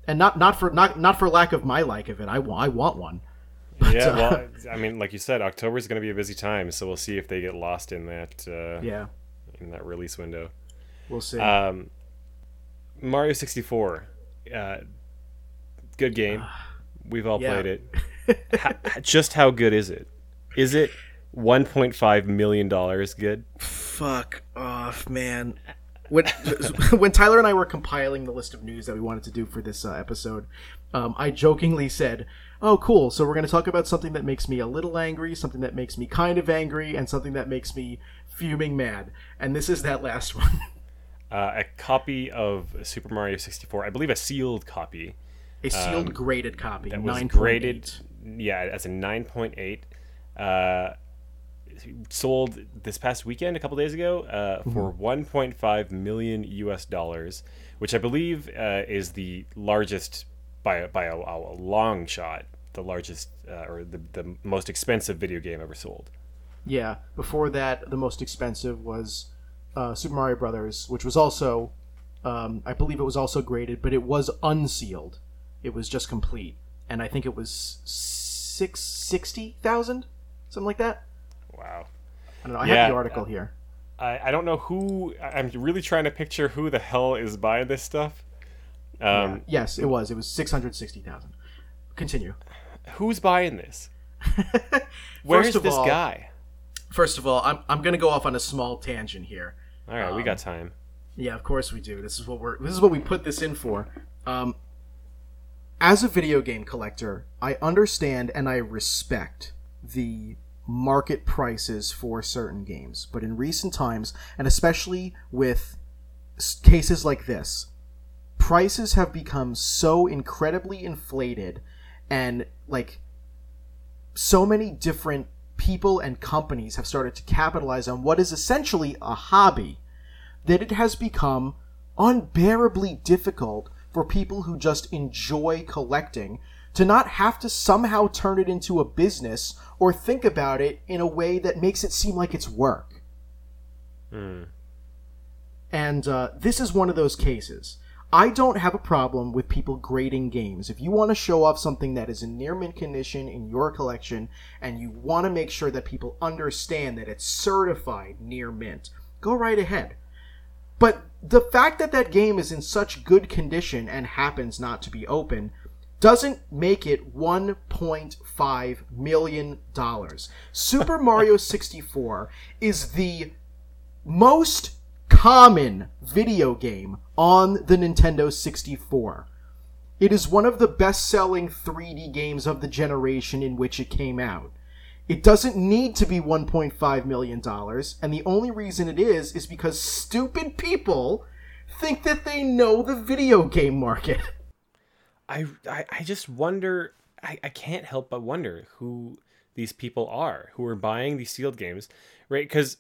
and not not for not not for lack of my like of it. I want I want one. [laughs] yeah, uh, well, I mean, like you said, October is going to be a busy time, so we'll see if they get lost in that uh, Yeah, in that release window. we'll see. Um, Mario sixty four, uh, good game. [sighs] We've all Yeah. played it. Ha- just how good is it? Is it one point five million dollars good? Fuck off, man. When [laughs] when Tyler and I were compiling the list of news that we wanted to do for this uh, episode, um, I jokingly said, "Oh, cool! So we're going to talk about something that makes me a little angry, something that makes me kind of angry, and something that makes me fuming mad." And this is that last [laughs] one. Uh, a copy of Super Mario sixty four, I believe, a sealed copy, A sealed graded copy. Um, that was 9.8. graded yeah as a 9.8 uh sold this past weekend a couple days ago uh, for 1.5 million us dollars which i believe uh, is the largest by, by a, a long shot the largest uh, or the, the most expensive video game ever sold Yeah. Before that, the most expensive was uh, Super Mario Brothers, which was also, um, I believe it was also graded, but it was unsealed. It was just complete, and I think it was six sixty thousand, something like that. wow I don't know. I Yeah. have the article here. I, I don't know who i'm really trying to picture who the hell is buying this stuff um, yes, it was. It was six hundred sixty thousand. Continue. who's buying this [laughs] where's this all- guy First of all, I'm I'm gonna go off on a small tangent here. All right we got time Yeah, of course we do. This is what we're this is what we put this in for. Um, as a video game collector, I understand and I respect the market prices for certain games, but in recent times, and especially with cases like this, prices have become so incredibly inflated and like so many different people and companies have started to capitalize on what is essentially a hobby that it has become unbearably difficult for people who just enjoy collecting to not have to somehow turn it into a business or think about it in a way that makes it seem like it's work. And uh, this is one of those cases. I don't have a problem with people grading games. If you want to show off something that is in near mint condition in your collection and you want to make sure that people understand that it's certified near mint, go right ahead. But the fact that that game is in such good condition and happens not to be open doesn't make it 1.5 million dollars. Super [laughs] Mario 64 is the most common video game on the Nintendo 64. It is one of the best selling 3D games of the generation in which it came out. It doesn't need to be $1.5 million, and the only reason it is is because stupid people think that they know the video game market. I, I, I just wonder. I, I can't help but wonder who these people are who are buying these sealed games, right? Because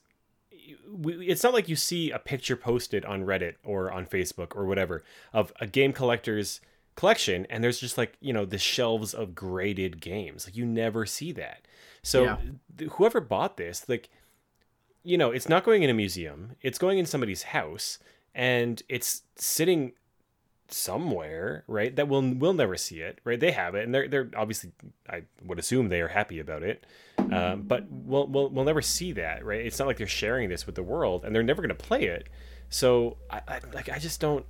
it's not like you see a picture posted on Reddit or on Facebook or whatever of a game collector's collection, and there's just like you know the shelves of graded games. Like you never see that. So Yeah. whoever bought this, like you know, it's not going in a museum. It's going in somebody's house, and it's sitting somewhere, right? That we'll we'll never see it, right? They have it, and they're they're obviously, I would assume they are happy about it, um, but we'll, we'll we'll never see that, right? It's not like they're sharing this with the world, and they're never going to play it. So I, I like I just don't,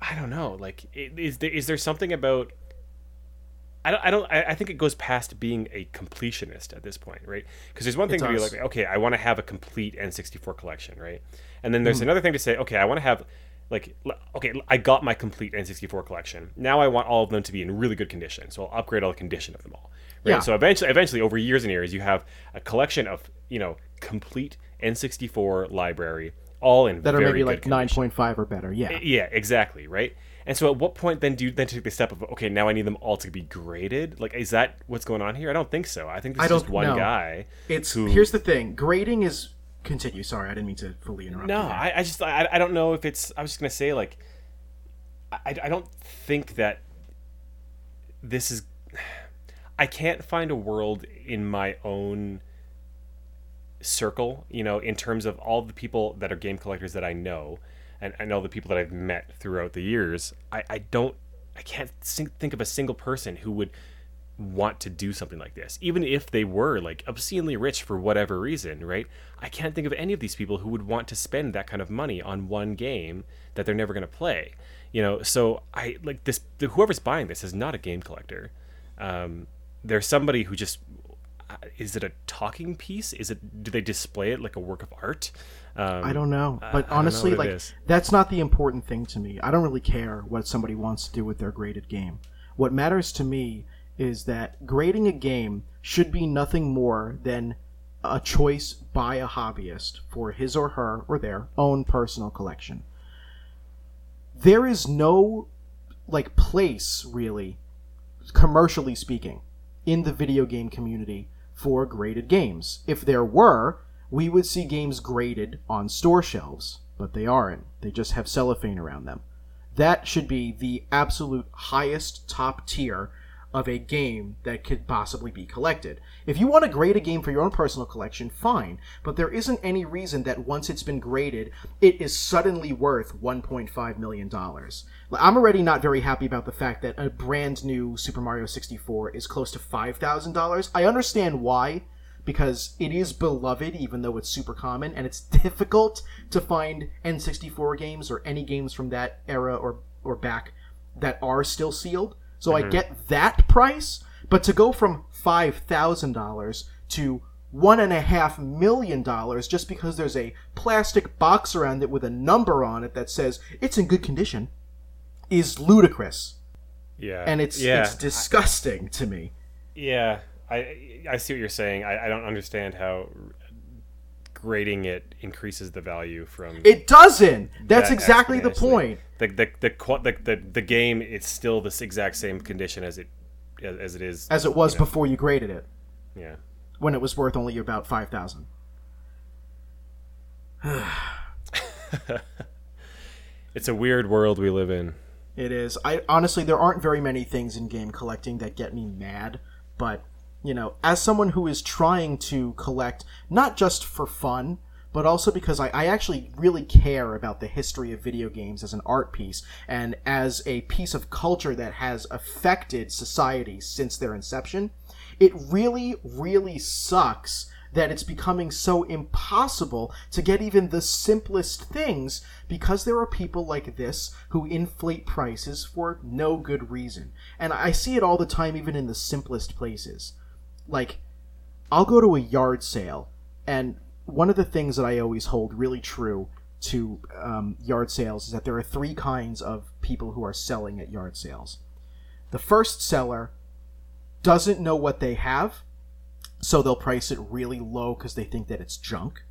I don't know. Like, is there is there something about I don't, I don't I think it goes past being a completionist at this point, right? Because there's one thing to be like, okay, I want to have a complete N64 collection, right? And then there's hmm. another thing to say, okay, I want to have like okay, I got my complete N64 collection. Now I want all of them to be in really good condition. So I'll upgrade all the condition of them all. Right? Yeah. So eventually eventually over years and years you have a collection of, you know, complete N64 library all in That are very maybe like 9.5 or better. Yeah. Eh, yeah, exactly, right? And so at what point then do you then take the step of okay, now I need them all to be graded? Like is that what's going on here? I don't think so. I think this I is just one know. guy. It's who- here's the thing. Grading is continue. Sorry, I didn't mean to fully interrupt. No, you. I, I just I, I don't know if it's I was just gonna say like I, I don't think that this is I can't find a world in my own circle, you know, in terms of all the people that are game collectors that I know and I know the people that I've met throughout the years. I, I don't I can't think of a single person who would want to do something like this even if they were like obscenely rich for whatever reason right? I can't think of any of these people who would want to spend that kind of money on one game that they're never going to play you know? So i like this whoever's buying this is not a game collector. Um, there's somebody who just uh, is it a talking piece? Is it do they display it like a work of art um, I don't know. But I don't know honestly, like that's not the important thing to me. I don't really care what somebody wants to do with their graded game. What matters to me is that grading a game should be nothing more than a choice by a hobbyist for his or her or their own personal collection. There is no like place really commercially speaking in the video game community for graded games. If there were, we would see games graded on store shelves, but they aren't. They just have cellophane around them. That should be the absolute highest top tier of a game that could possibly be collected. If you want to grade a game for your own personal collection, fine, but there isn't any reason that once it's been graded, it is suddenly worth $1.5 million. I'm already not very happy about the fact that a brand new Super Mario 64 is close to $5,000. I understand why, because it is beloved, even though it's super common, and it's difficult to find N64 games or any games from that era or, or back that are still sealed. So I mm-hmm. get that price, but to go from $5,000 to one and a half million dollars just because there's a plastic box around it with a number on it that says it's in good condition is ludicrous. Yeah, And it's yeah, it's disgusting to me. yeah. I I see what you're saying. I, I don't understand how grading it increases the value from It doesn't. That's that exactly the point. The the the, the the the game it's still this exact same condition as it as, it is. As it was before you graded it, yeah. when it was worth only about five thousand. [sighs] It's a weird world we live in. It is. I honestly, there aren't very many things in game collecting that get me mad, but you know, as someone who is trying to collect not just for fun, but also because I, I actually really care about the history of video games as an art piece and as a piece of culture that has affected society since their inception, it really, really sucks that it's becoming so impossible to get even the simplest things because there are people like this who inflate prices for no good reason. And I see it all the time, even in the simplest places. Like, I'll go to a yard sale, and one of the things that I always hold really true to um, yard sales is that there are three kinds of people who are selling at yard sales. The first seller doesn't know what they have, so they'll price it really low because they think that it's junk.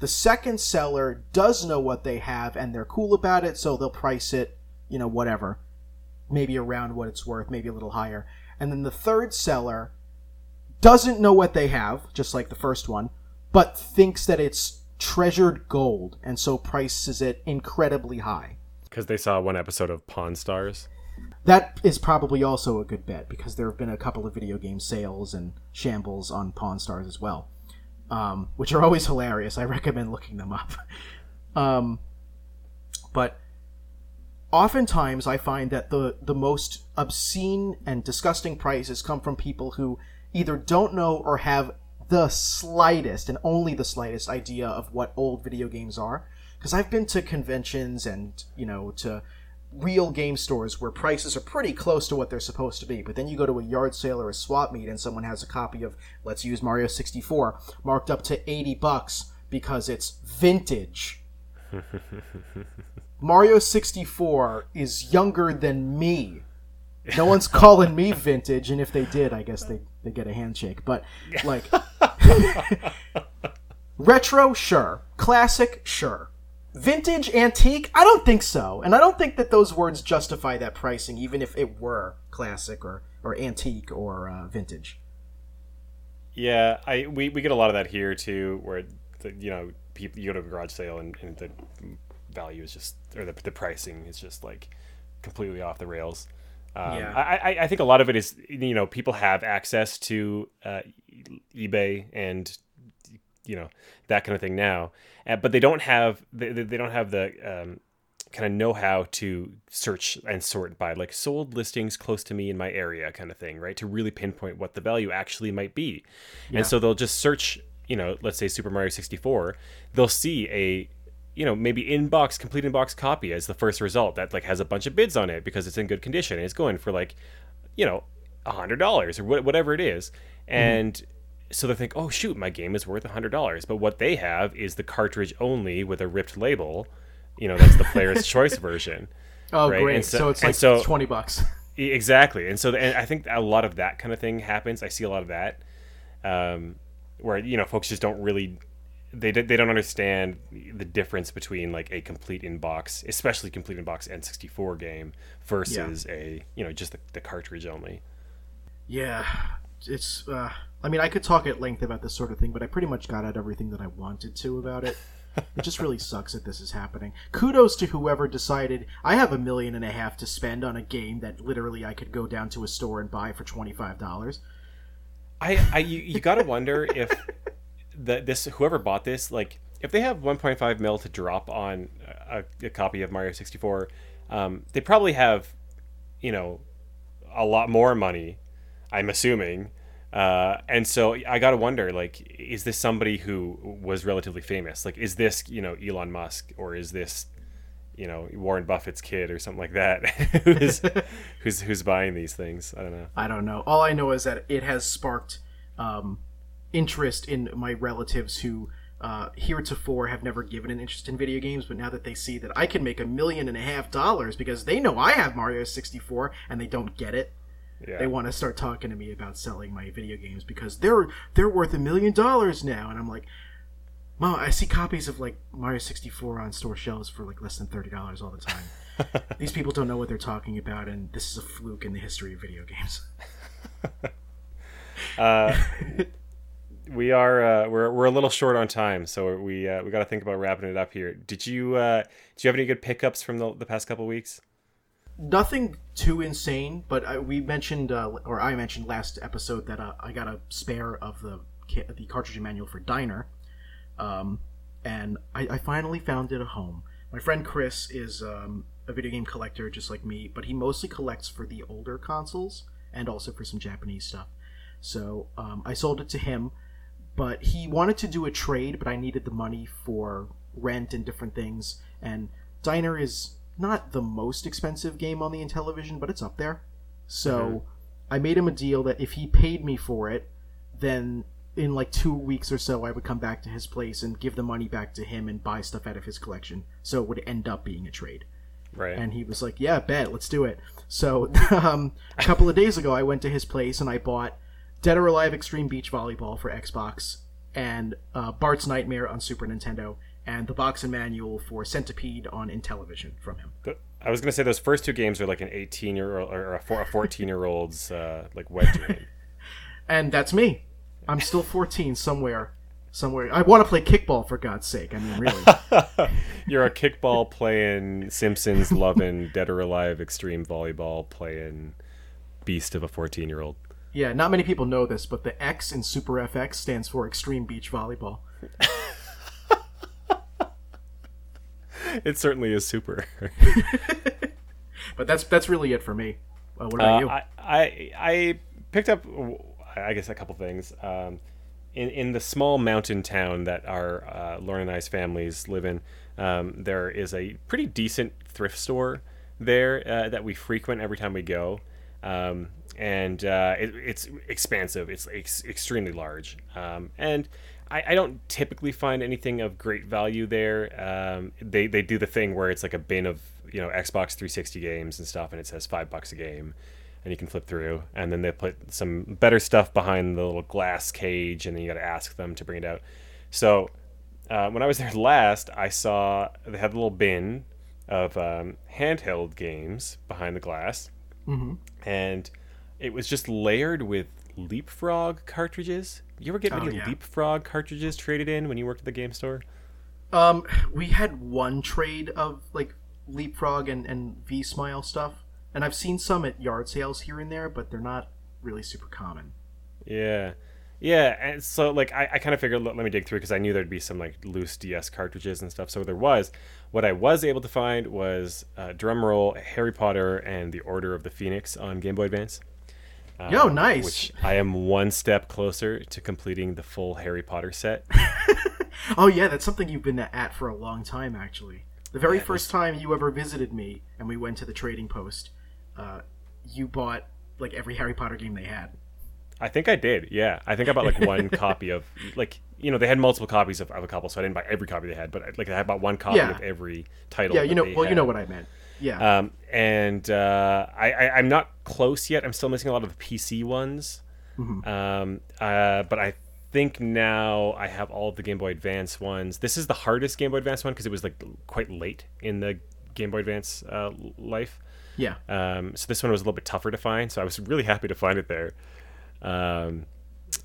The second seller does know what they have and they're cool about it, so they'll price it, you know, whatever, maybe around what it's worth, maybe a little higher. And then the third seller doesn't know what they have, just like the first one, but thinks that it's treasured gold and so prices it incredibly high. Because they saw one episode of Pawn Stars. That is probably also a good bet because there have been a couple of video game sales and shambles on Pawn Stars as well, um, which are always hilarious. I recommend looking them up. [laughs] um, but oftentimes I find that the the most obscene and disgusting prices come from people who either don't know or have the slightest and only the slightest idea of what old video games are. Because I've been to conventions and you know to real game stores where prices are pretty close to what they're supposed to be. But then you go to a yard sale or a swap meet and someone has a copy of let's use Mario 64 marked up to 80 bucks because it's vintage. [laughs] Mario 64 is younger than me. No one's calling me vintage, and if they did, I guess they they get a handshake. But like [laughs] retro, sure. Classic, sure. Vintage, antique, I don't think so, and I don't think that those words justify that pricing, even if it were classic or or antique or uh, vintage. Yeah, I we, we get a lot of that here too, where the, you know people you go to a garage sale and, and the value is just or the, the pricing is just like completely off the rails. Um, Yeah. I, I think a lot of it is you know people have access to uh, eBay and you know that kind of thing now, uh, but they don't have they, they don't have the um, kind of know how to search and sort by like sold listings close to me in my area kind of thing, right? To really pinpoint what the value actually might be. And so they'll just search, you know, let's say Super Mario 64, they'll see a you know, maybe in-box complete in-box copy as the first result that like has a bunch of bids on it because it's in good condition and it's going for like, you know, a hundred dollars or wh- whatever it is. And so they think, oh shoot, my game is worth a hundred dollars. But what they have is the cartridge only with a ripped label. You know, that's the player's [laughs] choice version. Oh, Right, great! and So, so- it's like so- twenty bucks. [laughs] Exactly, and so and I think a lot of that kind of thing happens. I see a lot of that, um, where you know folks just don't really they d- they don't understand the difference between like a complete inbox, especially complete inbox N64 game versus a you know just the, the cartridge only. Yeah, it's. Uh, I mean, I could talk at length about this sort of thing, but I pretty much got out everything that I wanted to about it. it just really [laughs] sucks that this is happening. Kudos to whoever decided I have a million and a half to spend on a game that literally I could go down to a store and buy for twenty five dollars. I, I you, you gotta wonder if [laughs] the this whoever bought this like if they have 1.5 mil to drop on a, a copy of Mario 64, um, they probably have, you know, a lot more money. I'm assuming, uh, and so I gotta wonder like, is this somebody who was relatively famous? Like, is this you know Elon Musk or is this you know Warren Buffett's kid or something like that [laughs] who's [laughs] who's who's buying these things? I don't know. I don't know. All I know is that it has sparked um, interest in my relatives who uh, heretofore have never given an interest in video games, but now that they see that I can make a million and a half dollars because they know I have Mario 64 and they don't get it, Yeah. they want to start talking to me about selling my video games because they're they're worth a million dollars now, and I'm like, Mom, I see copies of like Mario 64 on store shelves for like less than thirty dollars all the time. [laughs] These people don't know what they're talking about, and this is a fluke in the history of video games. [laughs] Uh, [laughs] we are uh, we're we're a little short on time, so we uh, we got to think about wrapping it up here. Did you uh, did you have any good pickups from the, the past couple weeks? Nothing too insane, but I, we mentioned, uh, or I mentioned last episode that uh, I got a spare of the the cartridge manual for Diner, um, and I, I finally found it at home. My friend Chris is um, a video game collector just like me, but he mostly collects for the older consoles and also for some Japanese stuff. So um, I sold it to him, but he wanted to do a trade, but I needed the money for rent and different things. And Diner is not the most expensive game on the Intellivision, but it's up there. So I made him a deal that if he paid me for it, then in like two weeks or so, I would come back to his place and give the money back to him and buy stuff out of his collection. So it would end up being a trade. Right. And he was like, "Yeah, bet, let's do it." So [laughs] um, a couple of days ago, I went to his place and I bought Dead or Alive Extreme Beach Volleyball for Xbox and uh, Bart's Nightmare on Super Nintendo and the box and manual for Centipede on Intellivision from him. I was gonna say those first two games are like an 18 year old or a a 14 year old's uh, like wet dream. [laughs] And that's me. I'm still 14 somewhere. Somewhere. I want to play kickball for God's sake. I mean, really. [laughs] You're a kickball playing, Simpsons loving, Dead or Alive extreme volleyball playing, beast of a 14 year old. Yeah, not many people know this, but the X in Super FX stands for Extreme Beach Volleyball. [laughs] It certainly is super. [laughs] But that's that's really it for me. Uh, what about Uh, you? I, I I picked up, I guess, a couple things. Um, in in the small mountain town that our uh, Lauren and I's families live in, um, there is a pretty decent thrift store there uh, that we frequent every time we go. Um, and uh, it, it's expansive. It's ex- extremely large, um, and I, I don't typically find anything of great value there. Um, they they do the thing where it's like a bin of you know Xbox 360 games and stuff, and it says five bucks a game, and you can flip through. And then they put some better stuff behind the little glass cage, and then you got to ask them to bring it out. So uh, when I was there last, I saw they had a little bin of um, handheld games behind the glass, mm-hmm. and it was just layered with Leapfrog cartridges. You ever get Oh, any yeah. Leapfrog cartridges traded in when you worked at the game store? Um, we had one trade of like Leapfrog and, and V Smile stuff, and I've seen some at yard sales here and there, but they're not really super common. Yeah. Yeah, and so like I, I kind of figured let, let me dig through because I knew there'd be some like loose DS cartridges and stuff. So there was. What I was able to find was uh, drum roll Harry Potter and the Order of the Phoenix on Game Boy Advance. Uh, Yo, nice. Which I am one step closer to completing the full Harry Potter set. [laughs] Oh yeah, that's something you've been at for a long time, actually. The very first time you ever visited me, and we went to the trading post, uh, you bought like every Harry Potter game they had. I think I did. Yeah, I think I bought like [laughs] one copy of like you know they had multiple copies of, of a couple, so I didn't buy every copy they had, but like I bought one copy Yeah. of every title. Yeah, you know. Well, you know what I meant. Yeah. Um, and uh, I, I I'm not close yet. I'm still missing a lot of the PC ones. Mm-hmm. Um, uh, but I think now I have all of the Game Boy Advance ones. This is the hardest Game Boy Advance one because it was like quite late in the Game Boy Advance uh, life. Yeah. Um, so this one was a little bit tougher to find. So I was really happy to find it there. Um,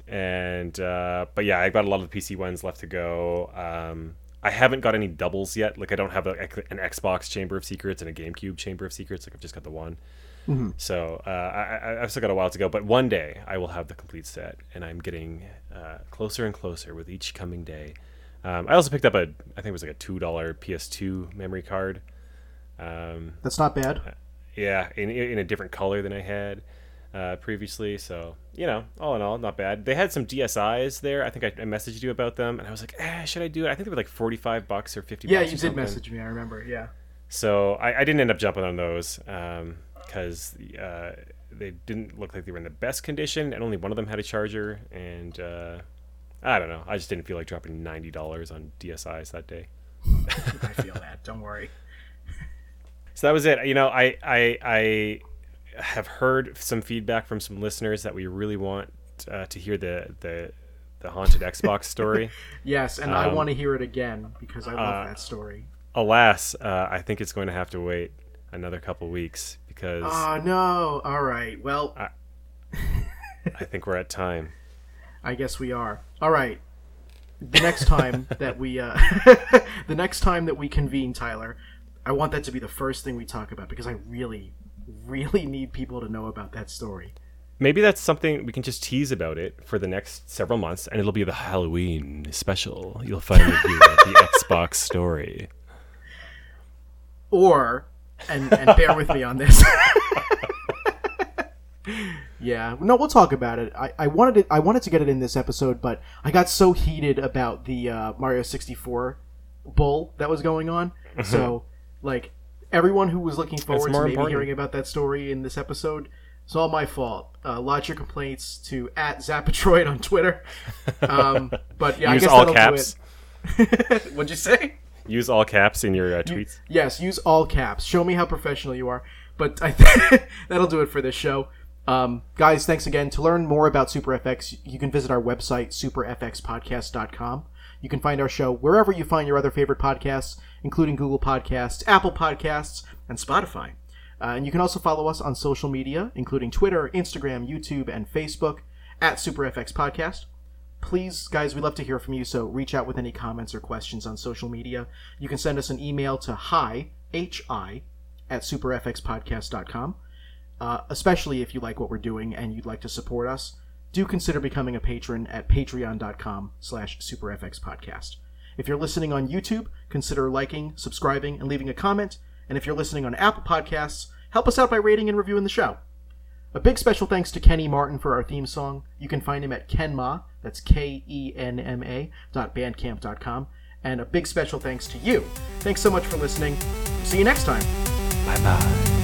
and uh, but yeah, I got a lot of the PC ones left to go. Um, I haven't got any doubles yet. Like I don't have a, an Xbox Chamber of Secrets and a GameCube Chamber of Secrets. Like I've just got the one. Mm-hmm. So uh, I, I've still got a while to go, but one day I will have the complete set, and I'm getting uh, closer and closer with each coming day. Um, I also picked up a, I think it was like a two dollar PS2 memory card. Um, That's not bad. yeah, in in a different color than I had uh, previously. So you know, all in all, not bad. They had some DSI's there. I think I, I messaged you about them, and I was like, eh, should I do it? I think they were like forty five bucks or fifty. Yeah, bucks you did message me. I remember. Yeah. So I, I didn't end up jumping on those because uh, they didn't look like they were in the best condition, and only one of them had a charger. And uh, I don't know. I just didn't feel like dropping ninety dollars on DSI's that day. I feel that. Don't worry. [laughs] So that was it. You know, I I I have heard some feedback from some listeners that we really want uh, to hear the the the haunted Xbox [laughs] story. Yes, and I Um, want to hear it again because I love uh, that story. Alas, uh, I think it's going to have to wait another couple weeks because Oh no! All right. Well, I think we're at time. [laughs] I guess we are. All right. The next time [laughs] that we, uh, the next time that we convene, Tyler, I want that to be the first thing we talk about because I really, really need people to know about that story. Maybe that's something we can just tease about it for the next several months, and it'll be the Halloween special. You'll finally hear the [laughs] Xbox story. Or, and and bear with me on this. [laughs] yeah, no, we'll talk about it. I, I wanted it. I wanted to get it in this episode, but I got so heated about the uh, Mario sixty four bull that was going on. so, [laughs] like, everyone who was looking forward to maybe important. hearing about that story in this episode, it's all my fault. Uh, lodge your complaints to at Zapatroid on Twitter. [laughs] Um, but yeah, Use I guess all that'll caps. do it. [laughs] What'd you say? Use all caps in your uh, tweets. Yes, use all caps. Show me how professional you are. But I think [laughs] that'll do it for this show. Um, guys, thanks again. To learn more about SuperFX, you can visit our website, superfxpodcast.com. You can find our show wherever you find your other favorite podcasts, including Google Podcasts, Apple Podcasts, and Spotify. Uh, and you can also follow us on social media, including Twitter, Instagram, YouTube, and Facebook at SuperFX Podcast. Please, guys, we love to hear from you, so reach out with any comments or questions on social media. You can send us an email to hi, H-I, at superfxpodcast.com. Uh, especially if you like what we're doing and you'd like to support us, do consider becoming a patron at patreon.com slash superfxpodcast. If you're listening on YouTube, consider liking, subscribing, and leaving a comment. And if you're listening on Apple Podcasts, help us out by rating and reviewing the show. A big special thanks to Kenny Martin for our theme song. You can find him at Kenma, that's K E N M A, dot bandcamp dot com. And a big special thanks to you. Thanks so much for listening. See you next time. Bye bye.